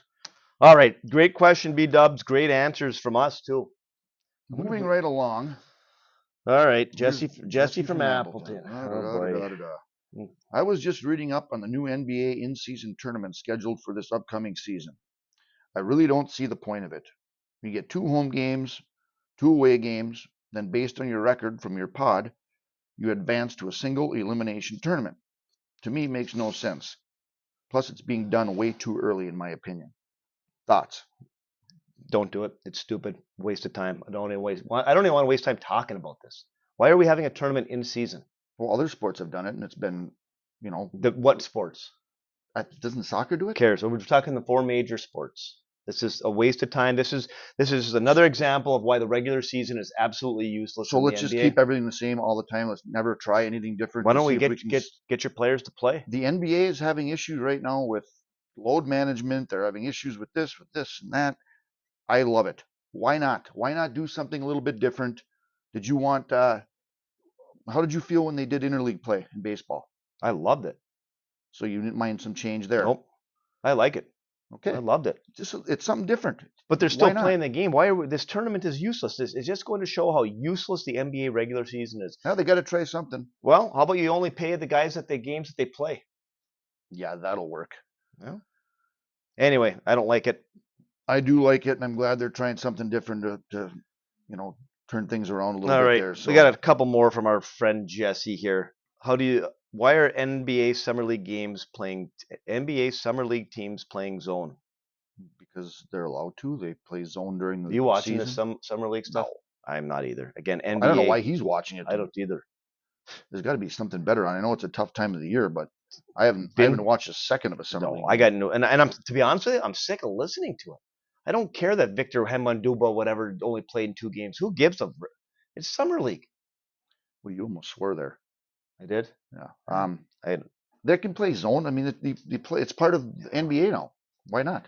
All right, great question, B Dubs. Great answers from us too.
Moving right along.
All right,
Here's
Jesse, Jesse, from, Appleton.
Da,
Oh,
da, da,
boy. Mm.
I was just reading up on the new NBA in-season tournament scheduled for this upcoming season. I really don't see the point of it. You get two home games, two away games, then based on your record from your pod, you advance to a single elimination tournament. To me, makes no sense. Plus, it's being done way too early, in my opinion. Thoughts?
Don't do it. It's stupid. Waste of time. I don't even waste. I don't even want to waste time talking about this. Why are we having a tournament in season?
Well, other sports have done it, and it's been, you know,
The what sports?
I- doesn't soccer do
Who
it?
cares? We're talking the four major sports. This is a waste of time. This is this is another example of why the regular season is absolutely useless.
So
in
let's just
NBA.
keep everything the same all the time. Let's never try anything different.
Why
to
don't we
if
get
can
get
s-
get your players to play?
the NBA is having issues right now with load management. They're having issues with this, with this, and that. I love it. Why not? Why not do something a little bit different? Did you want? uh How did you feel when they did interleague play in baseball?
I loved it.
So you didn't mind some change there?
Nope. I like it.
Okay,
I loved it.
just it's something different.
But they're still playing the game. Why are we, this tournament is useless? This is just going to show how useless the NBA regular season is.
Now they got to try something.
Well, how about you only pay the guys at the games that they play?
Yeah, that'll work. Yeah.
Anyway, I don't like it.
I do like it, and I'm glad they're trying something different to, to you know, turn things around a little
All
bit
right,
there. So
we got a couple more from our friend Jesse here. How do you? Why are NBA summer league games playing? NBA summer league teams playing zone?
because they're allowed to. They play zone during the
Are you watching
season.
the sum, summer league stuff? I'm not either. Again, NBA.
I don't know why he's watching it.
I don't either.
There's got to be something better on. I know it's a tough time of the year, but I haven't I haven't watched a second of a summer
No,
league.
I got no, and, and I'm to be honest with you, I'm sick of listening to it. I don't care that Victor Hemanduba, whatever, only played in two games. Who gives a? It's summer league.
Well, you almost swore there.
I did.
Yeah. Um,
I-
they can play zone. I mean, they, they play. It's part of the NBA now. Why not?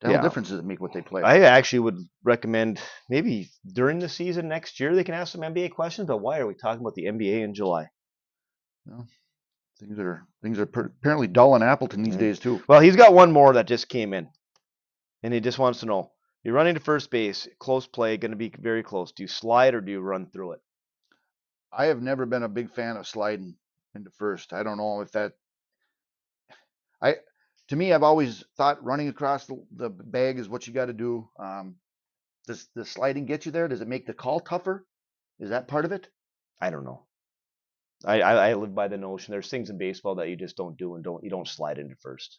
The
Yeah.
difference does it make what they play?
I actually would recommend maybe during the season next year they can ask some NBA questions. But why are we talking about the NBA in July?
things are things are per- apparently dull in Appleton these
Yeah.
days too.
Well, he's got one more that just came in, and he just wants to know: You're running to first base, close play, going to be very close. Do you slide or do you run through it?
I have never been a big fan of sliding into first. I don't know if that. I, to me, I've always thought running across the, the bag is what you got to do. Um, does the sliding get you there? Does it make the call tougher? Is that part of it?
I don't know. I, I, I live by the notion there's things in baseball that you just don't do and don't you don't slide into first.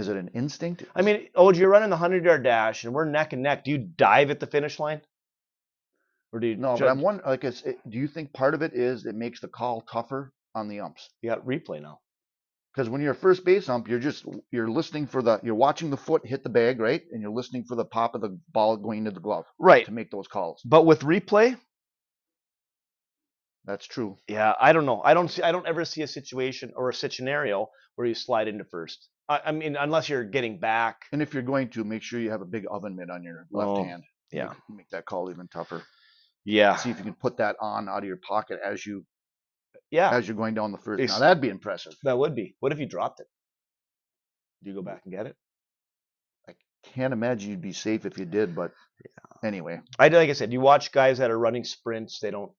Is it an instinct?
I mean, oh, you're running the hundred yard dash and we're neck and neck. Do you dive at the finish line, or do you?
no,
ju-
but I'm wondering. Like, is it, do you think part of it is it makes the call tougher on the umps?
You got replay now.
Because when you're a first base ump, you're just you're listening for the you're watching the foot hit the bag, right? And you're listening for the pop of the ball going into the glove
Right.
to make those calls.
But with replay,
That's true.
yeah, I don't know. I don't see. I don't ever see a situation or a scenario where you slide into first. I, I mean, unless you're getting back.
And if you're going to, make sure you have a big oven mitt on your left
Oh,
hand.
yeah.
Make, make that call even tougher.
Yeah.
See if you can put that on out of your pocket as you
Yeah.
as you're going down the first.
It's-
Now that'd be impressive.
That would be. What if you dropped it? Do you go back and get it?
I can't imagine you'd be safe if you did, but anyway,
I like I said, you watch guys that are running sprints, they don't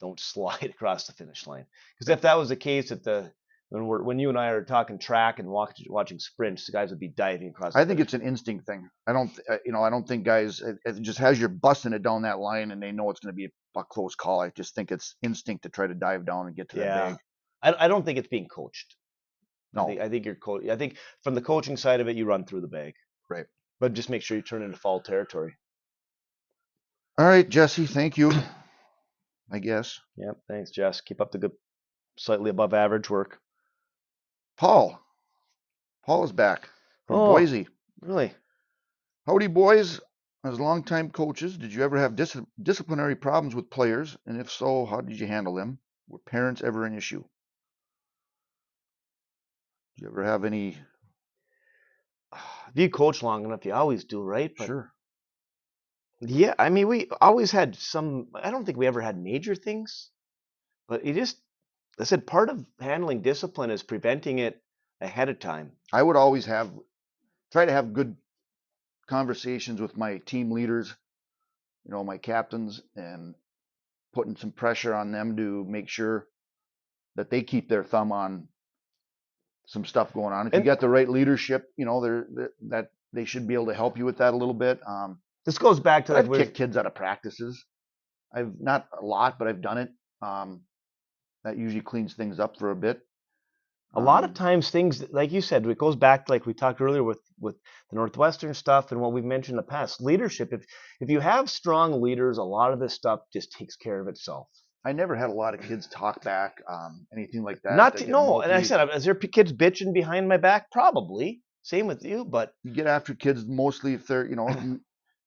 don't *laughs* slide across the finish line. Because if that was the case at the when we're when you and I are talking track and watch, watching sprints, the guys would be diving across. The
I think it's an instinct thing. I don't, uh, you know, I don't think guys it, it just has you busting it down that line and they know it's going to be a, a close call. I just think it's instinct to try to dive down and get to that
yeah.
bag.
I, I don't think it's being coached. I
No,
think, I think you're co- I think from the coaching side of it, you run through the bag.
Right.
But just make sure you turn into foul territory.
All right, Jesse, thank you. I guess
Yep. Thanks, Jess. Keep up the good, slightly above average work.
Paul. Paul is back from
Oh.
Boise.
Really?
Howdy, boys. As longtime coaches, did you ever have dis- disciplinary problems with players? And if so, how did you handle them? Were parents ever an issue? Did you ever have any? *sighs*
If you coach long enough, you always do, right? But
Sure.
Yeah, I mean, we always had some. I don't think we ever had major things, but it just, I said, part of handling discipline is preventing it ahead of time.
I would always have try to have good conversations with my team leaders, you know, my captains, and putting some pressure on them to make sure that they keep their thumb on some stuff going on. If
And-
you got the right leadership, you know, they're, that that they should be able to help you with that a little bit. Um,
This goes back to
I've kicked kids out of practices. I've not a lot, but I've done it. Um, that usually cleans things up for a bit.
a lot of
Um,
times things like you said, it goes back like we talked earlier with with the Northwestern stuff and what we've mentioned in the past. Leadership. If if you have strong leaders, a lot of this stuff just takes care of itself.
I never had a lot of kids talk back, um, anything like that.
Not to, no, and I said, is there kids bitching behind my back? Probably. Same with you, but
you get after kids mostly if they're you know *laughs* you,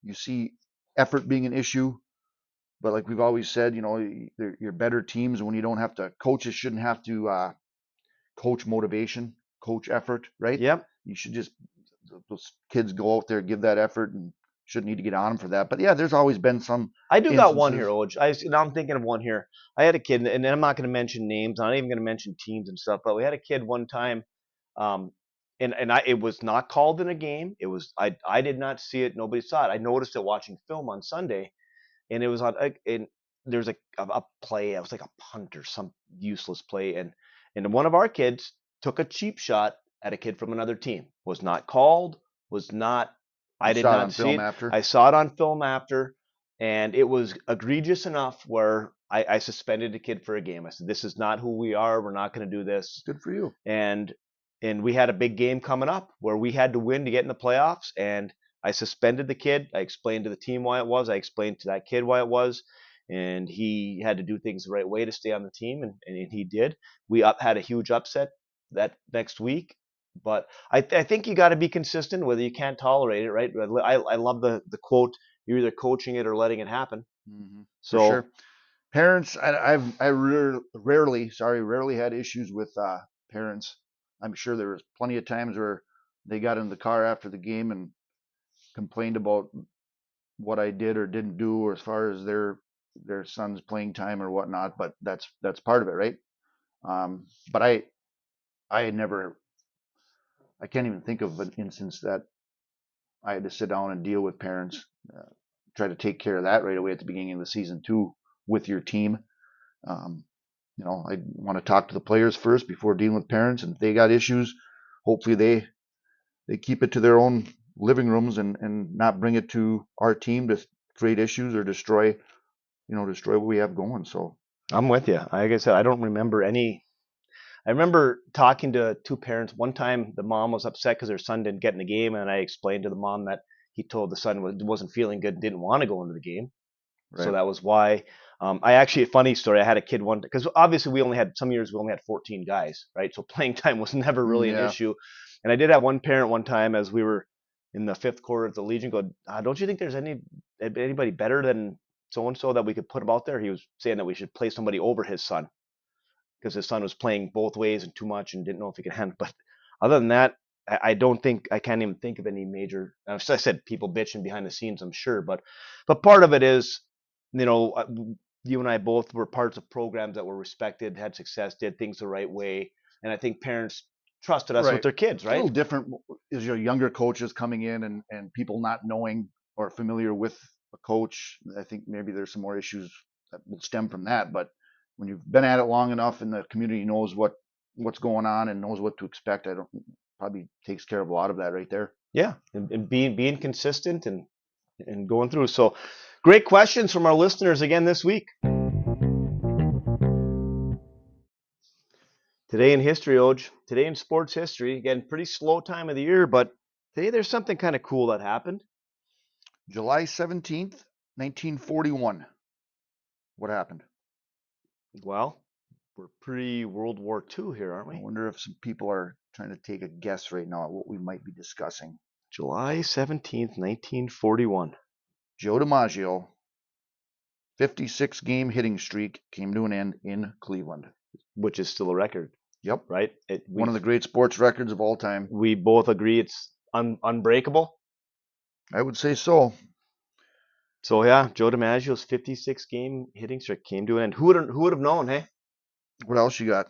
you see effort being an issue but like we've always said you know you're better teams when you don't have to coaches shouldn't have to uh, coach motivation coach effort right
yep.
you should just those kids go out there give that effort and shouldn't need to get on them for that but yeah there's always been some
I do got one here,
instances.
Oj. I now I'm thinking of one here. I had a kid, and I'm not going to mention names. I'm not even going to mention teams and stuff. But we had a kid one time, um, and and I it was not called in a game. It was I I did not see it. Nobody saw it. I noticed it watching film on Sunday, and it was on. And there's a, a play. It was like a punt or some useless play, and and one of our kids took a cheap shot at a kid from another team. Was not called. Was not. I
You
did not see
film
it.
after
I saw it on film after, and it was egregious enough where I, I suspended a kid for a game. I said, "This is not who we are. We're not going to do this."
good for you
And and we had a big game coming up where we had to win to get in the playoffs. And I suspended the kid. I explained to the team why it was. I explained to that kid why it was, and he had to do things the right way to stay on the team, and, and he did. We up, had a huge upset that next week. But I, th- I think you got to be consistent whether you can't tolerate it, right? I, I love the, the quote, you're either coaching it or letting it happen.
mm-hmm.
So
for sure. Parents, I, I've I rare, rarely, sorry, rarely had issues with uh, parents. I'm sure there was plenty of times where they got in the car after the game and complained about what I did or didn't do, or as far as their their son's playing time or whatnot. But that's that's part of it, right? Um, but I I had never, I can't even think of an instance that I had to sit down and deal with parents. Uh, try to take care of that right away at the beginning of the season too with your team. Um, you know, I want to talk to the players first before dealing with parents, and if they got issues, hopefully they they keep it to their own living rooms and and not bring it to our team to create issues or destroy, you know, destroy what we have going. So
I'm with you. Like I said, I don't remember any. I remember talking to two parents. One time, the mom was upset because her son didn't get in the game, and I explained to the mom that he told the son was, wasn't feeling good, didn't want to go into the game. So that was why. Um, I actually, a funny story. I had a kid one because obviously we only had some years we only had 14 guys, right? So *laughs* playing time was never really
Yeah.
an issue. And I did have one parent one time as we were in the fifth quarter of the Legion go, uh, "Don't you think there's any anybody better than so and so that we could put him out there?" He was saying that we should play somebody over his son because his son was playing both ways and too much and didn't know if he could handle. But other than that, I, I don't think I can't even think of any major. uh, I said people bitching behind the scenes, I'm sure, but but part of it is, you know, uh, you and I both were parts of programs that were respected, had success, did things the right way, and I think parents trusted us
Right.
with their kids,
It's a little
right?
different is your younger coaches coming in and, and people not knowing or familiar with a coach. I think maybe there's some more issues that will stem from that. But when you've been at it long enough and the community knows what what's going on and knows what to expect, I don't probably takes care of a lot of that right there.
Yeah, and, and being being consistent and and going through. So, great questions from our listeners again this week. Today in history, Oj. Today in sports history. Again, pretty slow time of the year, but today there's something kind of cool that happened.
July 17th, 1941. What happened?
Well, we're pre World War II here, aren't we?
I wonder if some people are trying to take a guess right now at what we might be discussing.
July 17th, 1941.
Joe DiMaggio, 56 game hitting streak came to an end in Cleveland.
which is still a record,
Yep.
right? It,
One of the great sports records of all time.
we both agree it's un, unbreakable.
I would say so.
So yeah, Joe DiMaggio's 56 game hitting streak came to an end. Who would who would have known, hey?
What else you got?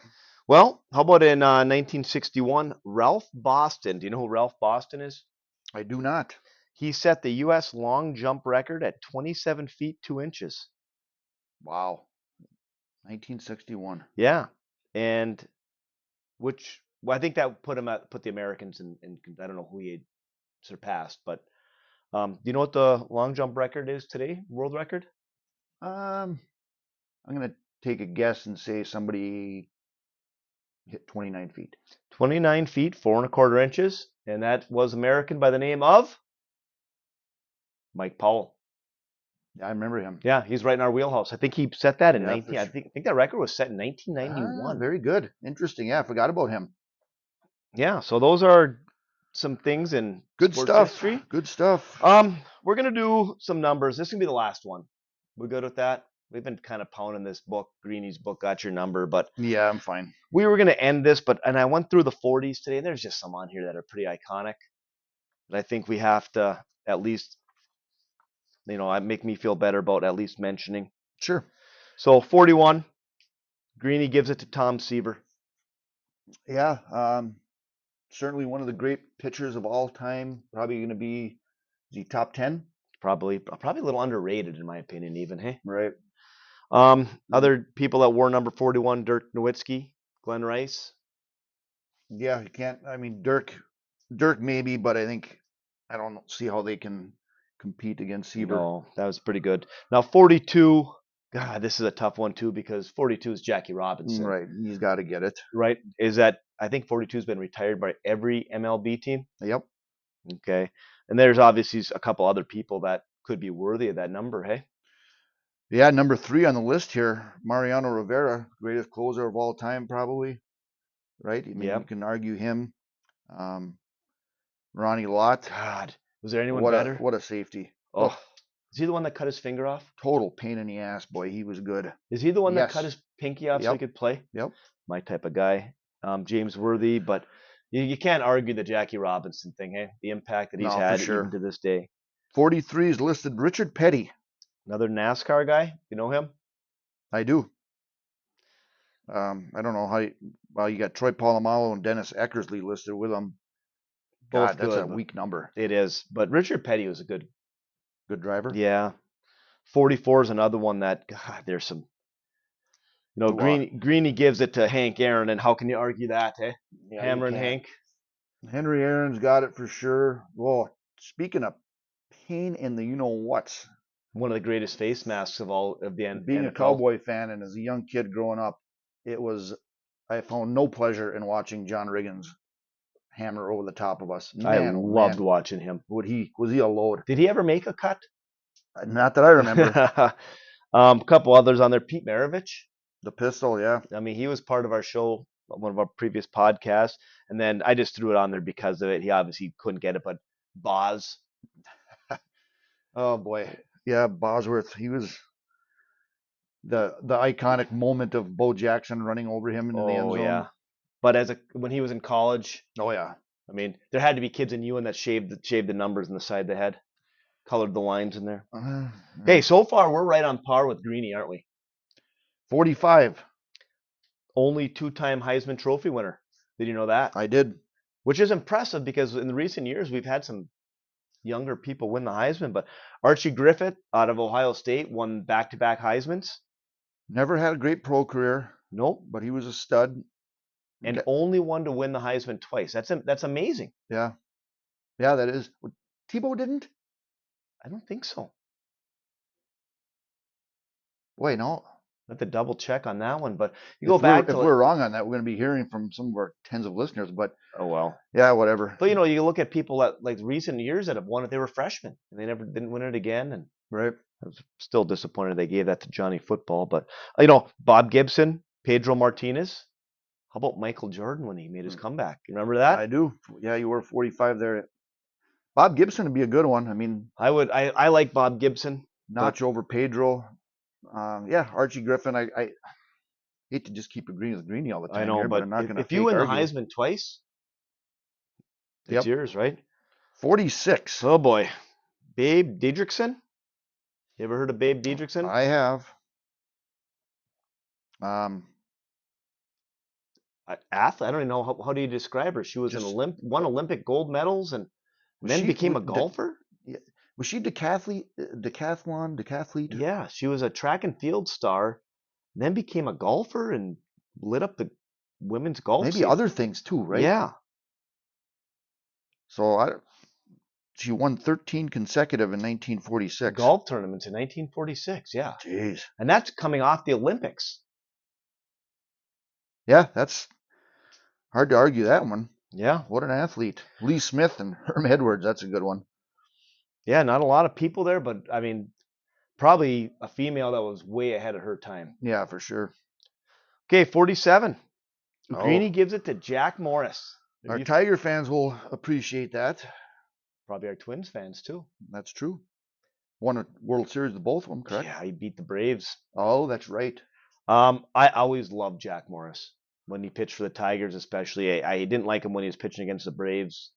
Well, how about in uh, 1961, Ralph Boston? Do you know who Ralph Boston is?
I do not.
He set the U.S. long jump record at 27 feet 2 inches.
Wow. 1961.
Yeah, and which well, I think that put him at put the Americans in, in I don't know who he had surpassed, but um, do you know what the long jump record is today? World record?
Um, I'm gonna take a guess and say somebody hit 29 feet.
29 feet, four and a quarter inches, and that was American by the name of Mike Powell.
Yeah, I remember him.
Yeah, he's right in our wheelhouse. I think he set that in
Yeah, for
19. I think I think that record was set in
Ah,
1991.
very good. Interesting. Yeah, I forgot about him.
yeah, so those are some things in
Good stuff.
history.
Good stuff.
Um, we're gonna do some numbers. This is gonna be the last one. We're good with that. We've been kind of pounding this book, Greeny's book, got your number, but
yeah, I'm fine.
we were gonna end this, but and I went through the 40s today. And there's just some on here that are pretty iconic that I think we have to at least, you know, I make me feel better about at least mentioning.
Sure.
So 41, Greeny gives it to Tom Seaver.
Yeah. Um, certainly one of the great pitchers of all time. Probably going to be the top ten.
Probably, probably a little underrated in my opinion, even. Hey.
Right.
Um, other people that wore number 41, Dirk Nowitzki, Glenn Rice.
Yeah, you can't. I mean, Dirk, Dirk maybe, but I think I don't see how they can compete against Seaver.
No, that was pretty good. Now 42. God, this is a tough one too because 42 is Jackie Robinson.
Right. He's got to get it.
Right? Is that I think 42 has been retired by every MLB team.
Yep.
Okay. And there's obviously a couple other people that could be worthy of that number. Hey.
Yeah, number three on the list here, Mariano Rivera, greatest closer of all time, probably. Right? I mean,
Yep.
you can argue him. Um, Ronnie Lott.
God, was there anyone
what
better?
a what a safety.
oh,
oh.
is he the one that cut his finger off?
Total pain in the ass, boy. He was good.
Is he the one that cut his pinky off so he could play?
Yep.
My type of guy. Um, James Worthy, but you, you can't argue the Jackie Robinson thing, hey? The impact that he's
No,
had
sure.
even to this day.
43 is listed Richard Petty.
Another NASCAR guy. You know him?
I do. Um, I don't know how. You, well, you got Troy Polamalu and Dennis Eckersley listed with him.
Both
God, that's
good,
a weak number.
It is, but Richard Petty was a good.
Good driver.
Yeah, forty-four is another one that God. There's some. You know,
A.
Green Greeny gives it to Hank Aaron, and how can you argue that? Eh?
Yeah,
Hammer and. Hank.
Henry Aaron's got it for sure. Well, speaking of pain in the you know what,
One of the greatest face masks of all of the N-
being a Cowboy fan and as a young kid growing up, it was I found no pleasure in watching John Riggins hammer over the top of us.
I
Man, oh
loved
man,
watching him.
Would he was he a load?
Did he ever make a cut?
Not that I remember. *laughs*
um, a couple others on there. Pete Maravich.
the pistol, yeah.
I mean, he was part of our show, one of our previous podcasts, and then I just threw it on there because of it. He obviously couldn't get it, but Boz.
Oh boy, yeah, Bosworth. He was the the iconic moment of Bo Jackson running over him into the end
Oh
zone.
yeah. But as a when he was in college,
Oh yeah.
I mean, there had to be kids in Ewen that shaved the, shaved the numbers on the side of the head, colored the lines in there.
Uh,
Hey, so far we're right on par with Greeny, aren't we?
45.
Only two-time Heisman Trophy winner. Did you know that?
I did.
Which is impressive because in the recent years we've had some younger people win the Heisman, but Archie Griffin out of Ohio State won back-to-back Heisman's.
Never had a great pro career,
Nope.
but he was a stud.
And
Okay.
only one to win the Heisman twice. That's that's amazing.
Yeah. Yeah, that is. Tebow didn't?
I don't think so.
Wait, no.
I have to double check on that one, but you
If
go
we're-
back
If
to
we're wrong on that, we're going to be hearing from some of our tens of listeners. But
oh well.
yeah, whatever.
But you know, you look at people that like recent years that have won it. They were freshmen and they never didn't win it again. And
Right.
I was still disappointed they gave that to Johnny Football. But you know, Bob Gibson, Pedro Martinez. How about Michael Jordan when he made his
Hmm.
comeback? You remember that?
I do. Yeah, you were 45 there. Bob Gibson would be a good one. I mean,
I would. I, I like Bob Gibson.
notch over Pedro. Um, yeah, Archie Griffin. I, I hate to just keep agreeing with Greeny all the time.
I know,
here,
but
I'm not
if,
going to.
if you win the Heisman twice, it's
Yep.
yours, right?
46.
Oh boy, Babe Didrikson. You ever heard of Babe Didrikson?
I have. Um,
athlete. I don't even know how, how do you describe her. She was an
Just-
Olymp, won Olympic gold medals, and then
she-
became a
w- the-
golfer.
was she decathlete? uh, Decathlon? Decathlete?
Yeah, she was a track and field star, then became a golfer and lit up the women's golf.
Maybe
scene.
other things too, right?
Yeah,
So I, she won 13 consecutive in 1946.
golf tournaments in 1946. Yeah,
Jeez.
and that's coming off the Olympics.
Yeah, that's hard to argue that one.
Yeah,
What an athlete. Lee Smith and *laughs* Herm Edwards. That's a good one.
yeah, not a lot of people there, but I mean, probably a female that was way ahead of her time.
Yeah, for sure.
Okay, 47.
Oh.
Greeny gives it to Jack Morris. Have
Our
you-
Tiger fans will appreciate that.
probably our Twins fans too.
That's true. Won a World Series with both of them, correct?
Yeah, he beat the Braves.
Oh, that's right.
Um, I always loved Jack Morris when he pitched for the Tigers, especially. I, I didn't like him when he was pitching against the Braves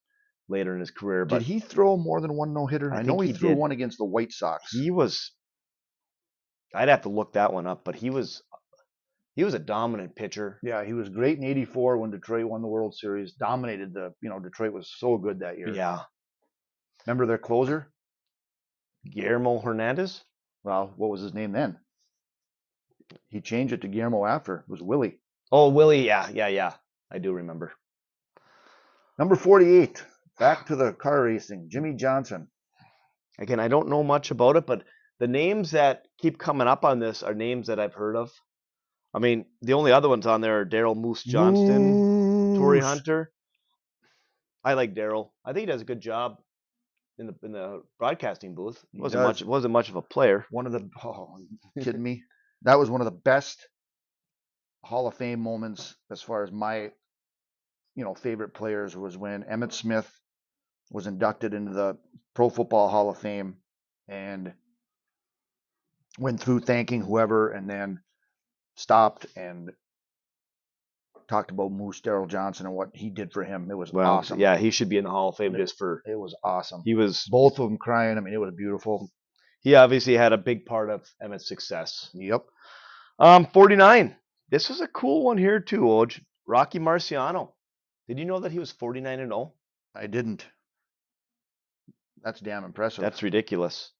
later in his career, but
Did he throw more than one no hitter?
I
I, know he,
he
threw
did.
one against the White Sox.
he was. I'd have to look that one up, but he was, he was a dominant pitcher.
yeah, he was great in '84 when Detroit won the World Series. Dominated the, you know, Detroit was so good that year.
Yeah,
Remember their closer?
Guillermo Hernandez.
Well, what was his name then? He changed it to Guillermo after. It was Willie.
Oh, Willie. Yeah, yeah, yeah. I do remember.
Number 48. Back to the car racing. Jimmie Johnson.
Again, I don't know much about it, but the names that keep coming up on this are names that I've heard of. I mean, the only other ones on there are Daryl Moose Johnston,
Torii
Hunter. I like Daryl. I think he does a good job in the in the broadcasting booth.
He
wasn't much wasn't much of a player.
One of the oh, kidding me? That was one of the best Hall of Fame moments as far as my you know favorite players was when Emmitt Smith was inducted into the Pro Football Hall of Fame and went through thanking whoever and then stopped and talked about Moose Daryl Johnston and what he did for him. It was
Well,
awesome.
yeah, he should be in the Hall of Fame just for
It was awesome.
he was
Both of them crying. I mean, it was beautiful.
he obviously had a big part of Emmitt's success.
Yep.
Um, 49. This was a cool one here too, Oj. Rocky Marciano. Did you know that he was 49 and 0?
I didn't. That's damn impressive.
That's ridiculous.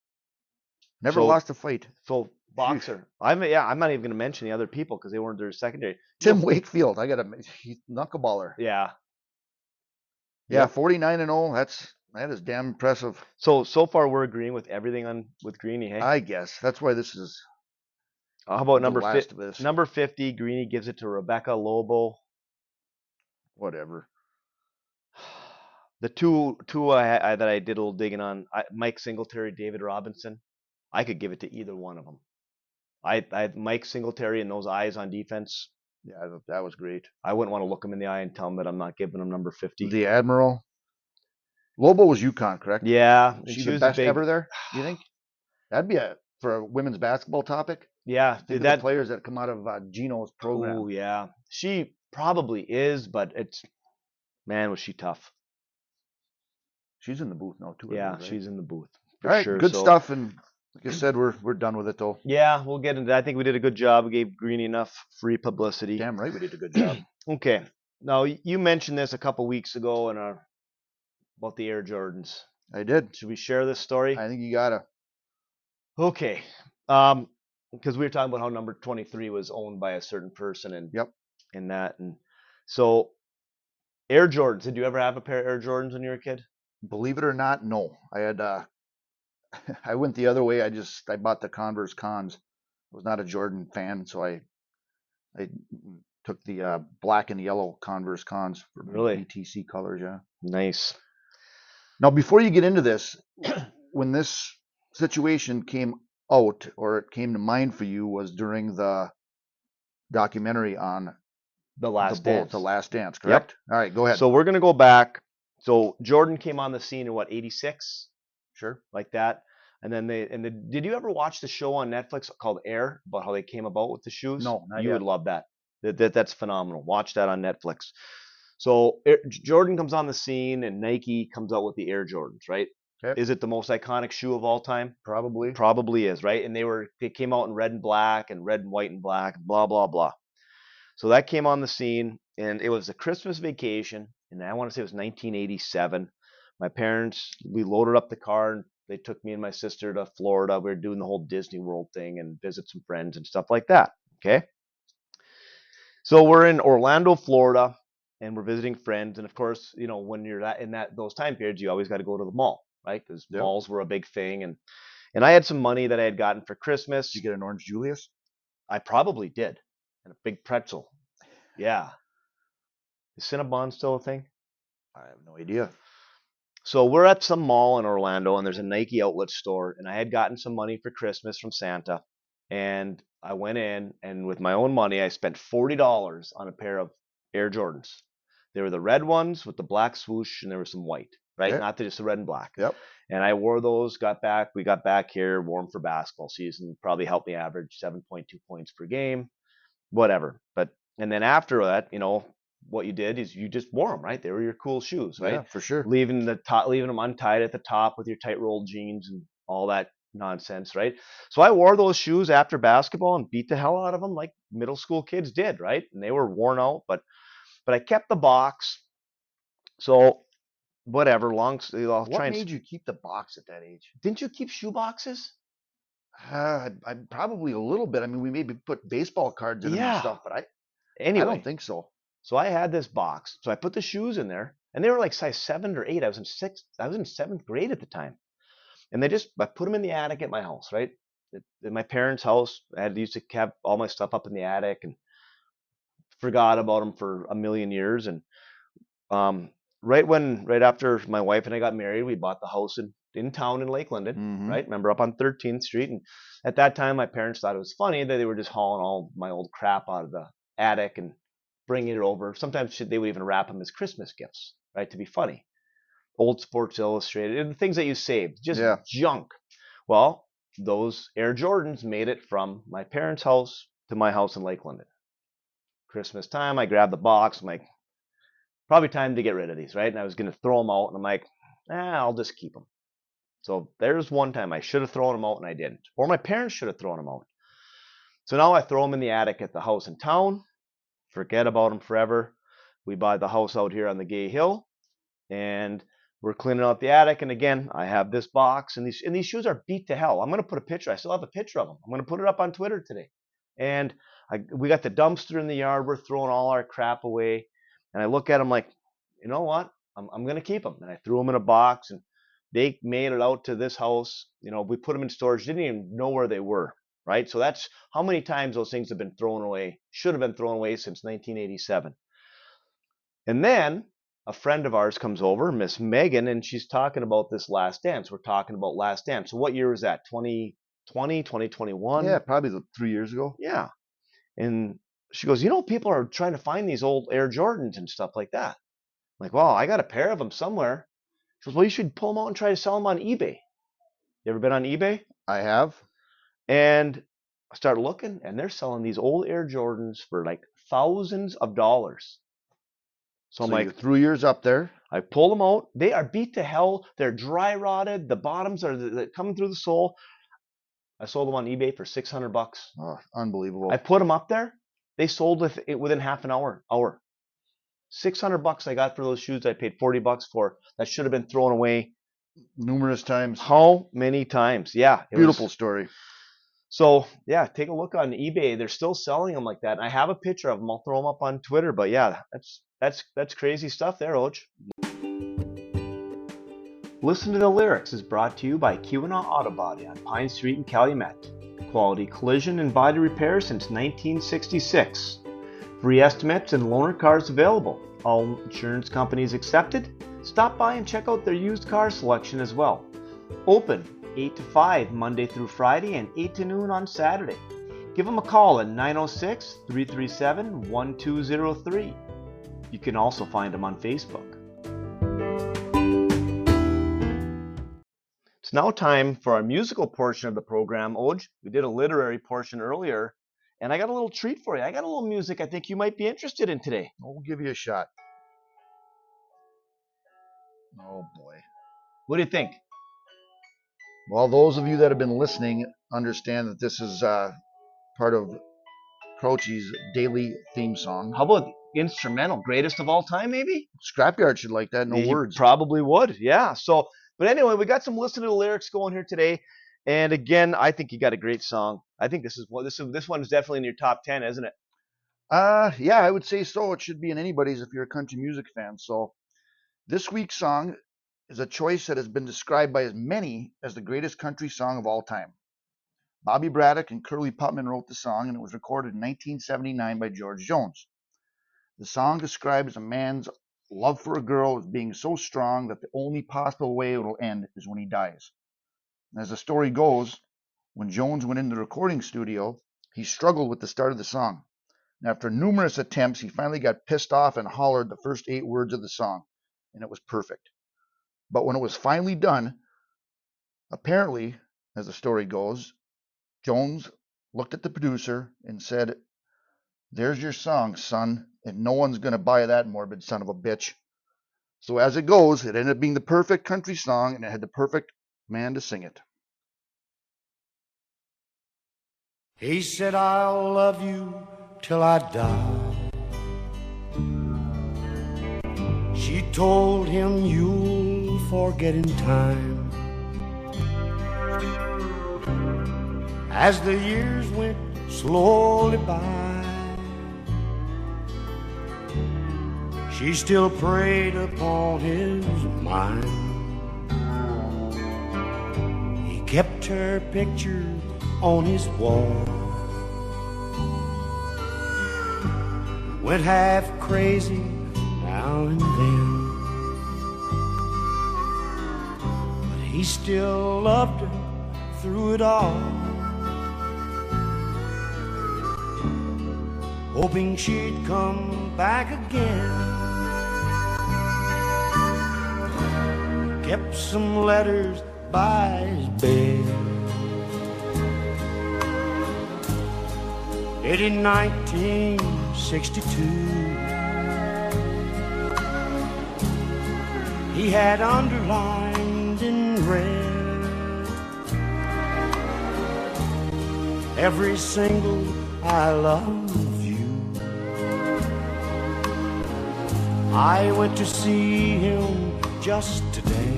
Never
so-
lost a fight.
So boxer. I'm yeah. I'm not even going to mention the other people because they weren't their secondary.
Tim Wakefield, I got a he's knuckleballer.
Yeah.
Yeah,
Yep.
49 and 0. That's that is damn impressive.
So so far we're agreeing with everything on with Greeny. Hey,
I guess that's why this is Uh,
how about
the
number
last
fi-
of this.
number 50? Greeny gives it to Rebecca Lobo.
Whatever.
The two two I, I, that I did a little digging on, I, Mike Singletary, David Robinson. I could give it to either one of them. I, I Mike Singletary and those eyes on defense.
Yeah, that- that was great.
I wouldn't want to look him in the eye and tell him that I'm not giving him number 50.
The Admiral. Lobo was UConn, correct?
yeah, and
She's
she
the
was a
best
big,
ever there. Do You think? *sighs* That'd be a for a women's basketball topic.
Yeah,
Think
that
the players that come out of uh, Gino's program.
Oh yeah, she probably is, but it's man was she tough.
She's in the booth now too.
Yeah,
right?
she's in the booth
All right.
sure.
Good
so-
stuff. And like I said, we're we're done with it though.
Yeah, we'll get into. that. I think we did a good job. We gave Greeny enough free publicity.
Damn right, we did a good job. *clears throat*
Okay. Now you mentioned this a couple weeks ago in our about the Air Jordans.
I did.
Should we share this story?
I think you gotta.
Okay. Um, because we were talking about how number 23 was owned by a certain person and
Yep.
and that and so Air Jordans. Did you ever have a pair of Air Jordans when you were a kid?
Believe it or not, no. I had uh *laughs* I went the other way. I just I bought the Converse cons. I was not a Jordan fan, so I I took the uh, black and yellow Converse cons for
Really?
BTC colors, yeah.
Nice.
Now before you get into this, *clears throat* when this situation came out or it came to mind for you was during the documentary on
The last
the Bulls,
dance.
the last dance, correct? Yep. All right, go ahead.
So we're gonna go back. So Jordan came on the scene in what 86,
sure.
like that, and then they and the, did you ever watch the show on Netflix called Air about how they came about with the shoes?
No, not
you
yet.
would love that. That, that. That's phenomenal. Watch that on Netflix. So Air, Jordan comes on the scene and Nike comes out with the Air Jordans, right?
'Kay.
Is it the most iconic shoe of all time?
Probably.
Probably is, right? And they were they came out in red and black and red and white and black, blah blah blah. So that came on the scene, and it was a Christmas vacation, and I want to say it was 1987. My parents, we loaded up the car, and they took me and my sister to Florida. We were doing the whole Disney World thing and visit some friends and stuff like that. Okay. So we're in Orlando, Florida, and we're visiting friends. And of course, you know, when you're that in that those time periods, you always got to go to the mall, right? Because
Yep.
malls were a big thing, and and I had some money that I had gotten for Christmas.
Did you get an orange Julius?
I probably did. And a big pretzel. Yeah. Is Cinnabon still a thing?
I have no idea.
So we're at some mall in Orlando and there's a Nike outlet store and I had gotten some money for Christmas from Santa and I went in and with my own money I spent $40 on a pair of Air Jordans. They were the red ones with the black swoosh, and there was some white, right?
Yeah.
Not the, just the red and black.
Yep.
And I wore those. Got back. We got back here, warm for basketball season. Probably helped me average 7.2 points per game, whatever. But and then after that, you know, what you did is you just wore them, right? They were your cool shoes, right?
Yeah, for sure.
leaving the top, leaving them untied at the top with your tight rolled jeans and all that nonsense, right? So I wore those shoes after basketball and beat the hell out of them like middle school kids did, right? And they were worn out, but but I kept the box. So whatever, long. I'll
What
try and.
made you keep the box at that age?
Didn't you keep shoe boxes?
Uh, I, I probably a little bit. I mean, we maybe put baseball cards in them
Yeah.
and stuff, but I,
Anyway,
I don't think so.
So I had this box. So I put the shoes in there, and they were like size seven or eight. I was in sixth. I was in seventh grade at the time, and they just I put them in the attic at my house, right? At, at my parents' house, I had used to have all my stuff up in the attic, and forgot about them for a million years. And um, right when, right after my wife and I got married, we bought the house in in town in Lake Linden
Mhm.
right? Remember up on 13th Street. And at that time, my parents thought it was funny that they were just hauling all my old crap out of the attic and bringing it over. Sometimes they would even wrap them as Christmas gifts, right? To be funny. Old Sports Illustrated, and the things that you saved, just
Yeah.
junk. Well, those Air Jordans made it from my parents' house to my house in Lake Linden. Christmas time, I grabbed the box. I'm like, probably time to get rid of these, right? And I was going to throw them out, and I'm like, eh, I'll just keep them. So there's one time I should have thrown them out and I didn't. Or my parents should have thrown them out. So now I throw them in the attic at the house in town, forget about them forever. We buy the house out here on the Gay Hill and we're cleaning out the attic. And again, I have this box and these and these shoes are beat to hell. I'm gonna put a picture. I still have a picture of them. I'm gonna put it up on Twitter today. And I, we got the dumpster in the yard. We're throwing all our crap away. And I look at them like, you know what? I'm, I'm gonna keep them. And I threw them in a box and they made it out to this house. You know, we put them in storage, didn't even know where they were, right? So that's how many times those things have been thrown away, should have been thrown away since 1987. And then a friend of ours comes over, Miss Megan, and she's talking about this last dance. We're talking about last dance. So what year was that? 2020, 2021?
Yeah, probably the three years ago.
Yeah. And she goes, you know, people are trying to find these old Air Jordans and stuff like that. I'm like, well, I got a pair of them somewhere. She goes, well, you should pull them out and try to sell them on eBay. You ever been on eBay?
I have.
And I start looking, and they're selling these old Air Jordans for like thousands of dollars. So I'm like,
threw yours up there.
I pull them out. They are beat to hell. They're dry rotted. The bottoms are the, the, coming through the sole. I sold them on eBay for 600 bucks.
Oh, unbelievable.
I put them up there. They sold with it within half an hour. Hour. 600 bucks I got for those shoes. I paid 40 bucks for. That should have been thrown away.
Numerous times.
How many times? Yeah. it was-
Beautiful story.
So yeah, take a look on eBay. They're still selling them like that. I have a picture of them. I'll throw them up on Twitter. But yeah, that's that's that's crazy stuff there, Oj. Listen to the lyrics is brought to you by Keweenaw Auto Body on Pine Street in Calumet. Quality collision and body repair since 1966. Free estimates and loaner cars available. All insurance companies accepted. Stop by and check out their used car selection as well. Open 8 to 5 Monday through Friday and 8 to noon on Saturday. Give them a call at 906 337 1203. You can also find them on Facebook. It's now time for our musical portion of the program, Oj. We did a literary portion earlier, and I got a little treat for you. I got a little music I think you might be interested in today.
We'll give you a shot. Oh boy.
What do you think?
Well, those of you that have been listening understand that this is uh, part of Crouchy's daily theme song.
How about instrumental, greatest of all time, maybe?
Scrapyard should like that. No
He
words.
Probably would. Yeah. So, but anyway, we got some listen to the lyrics going here today. And again, I think you got a great song. I think this is what this is. This one is definitely in your top ten, isn't it?
Uh, yeah, I would say so. It should be in anybody's if you're a country music fan. So, this week's song is a choice that has been described by as many as the greatest country song of all time. Bobby Braddock and Curly Putman wrote the song, and it was recorded in 1979 by George Jones. The song describes a man's love for a girl is being so strong that the only possible way it will end is when he dies. And as the story goes, when Jones went into the recording studio, he struggled with the start of the song. And after numerous attempts, he finally got pissed off and hollered the first eight words of the song, and it was perfect. But when it was finally done, apparently, as the story goes, Jones looked at the producer and said, There's your song, son, and no one's going to buy that morbid son of a bitch. So as it goes, it ended up being the perfect country song, and it had the perfect man to sing it.
He said, I'll love you till I die. She told him, You'll forget in time. As the years went slowly by, she still preyed upon his mind. He kept her picture on his wall. Went half crazy now and then. But he still loved her through it all. Hoping she'd come back again. Kept some letters by his bed. It in 1962. He had underlined in red every single I love you. I went to see him just today.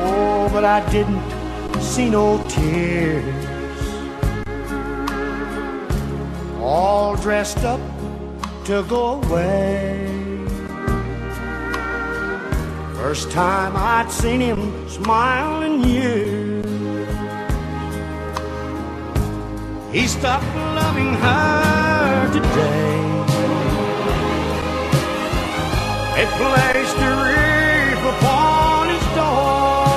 Oh, but I didn't see no tears. All dressed up to go away. First time I'd seen him smile in years. He stopped loving her today. Placed a wreath upon his door,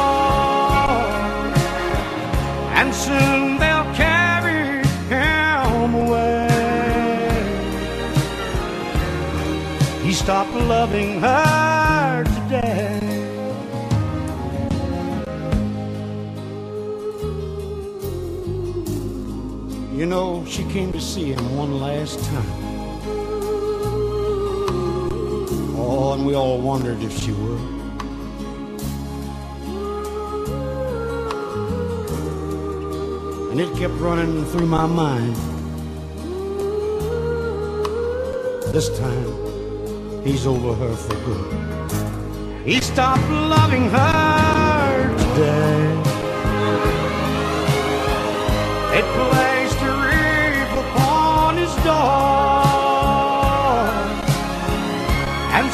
and soon they'll carry him away. He stopped loving her today. You know, she came to see him one last time. And we all wondered if she would. And it kept running through my mind. This time, he's over her for good. He stopped loving her today.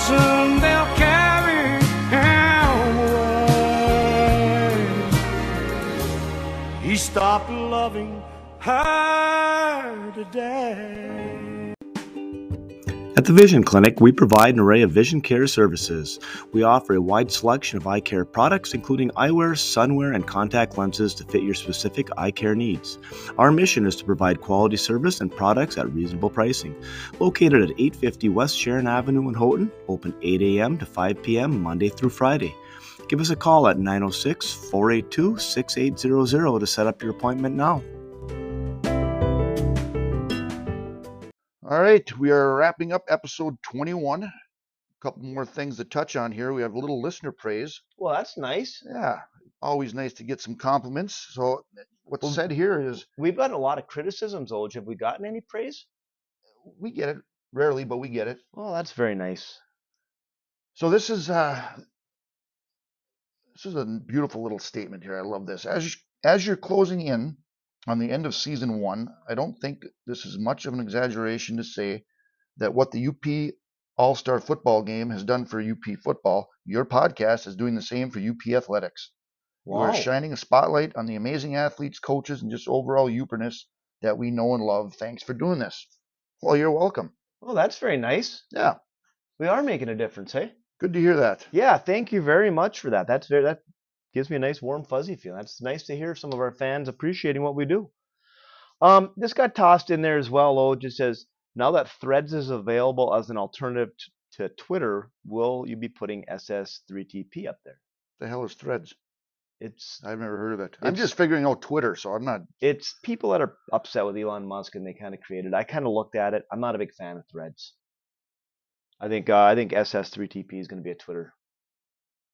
Soon they'll carry him away. He stopped loving her today.
At the Vision Clinic, we provide an array of vision care services. We offer a wide selection of eye care products, including eyewear, sunwear, and contact lenses to fit your specific eye care needs. Our mission is to provide quality service and products at reasonable pricing. Located at 850 West Sharon Avenue in Houghton, open 8 a.m. to 5 p.m. Monday through Friday. Give us a call at 906 482 6800 to set up your appointment now.
All right, we are wrapping up episode 21. A couple more things to touch on here. We have a little listener praise.
Well, that's nice.
Yeah, always nice to get some compliments. So, what's
Well-
said here is
We've got a lot of criticisms, Oj. Have we gotten any praise?
we get it rarely, but we get it.
Well, that's very nice.
So this is uh this is a beautiful little statement here. I love this. As you, as you're closing in on the end of season 1, I don't think this is much of an exaggeration to say that what the UP All-Star football game has done for UP football, your podcast is doing the same for UP athletics. You are shining a spotlight on the amazing athletes, coaches, and just overall Uperness that we know and love. Thanks for doing this. Well, you're welcome.
Oh, that's very nice.
Yeah,
We are making a difference, hey?
good to hear that.
Yeah, thank you very much for that. That's very that gives me a nice warm fuzzy feeling. That's nice to hear some of our fans appreciating what we do. Um, this got tossed in there as well. Oh, it just says now that Threads is available as an alternative to, to Twitter, will you be putting SS3TP up there?
The hell is Threads?
It's
I've never heard of it. I'm just figuring out Twitter, so I'm not.
it's people that are upset with Elon Musk and they kind of created. I kind of looked at it. I'm not a big fan of Threads. I think uh, I think SS3TP is going to be a Twitter.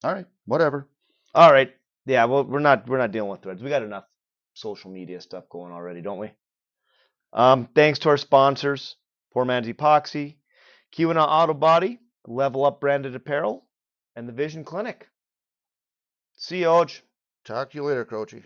All right, whatever.
All right. Yeah. Well, we're not we're not dealing with Threads. We got enough social media stuff going already, don't we? Um, thanks to our sponsors: Poor Man's Epoxy, Keweenaw Auto Body, Level Up Branded Apparel, and the Vision Clinic. See you, Oj.
Talk to you later, Crouchy.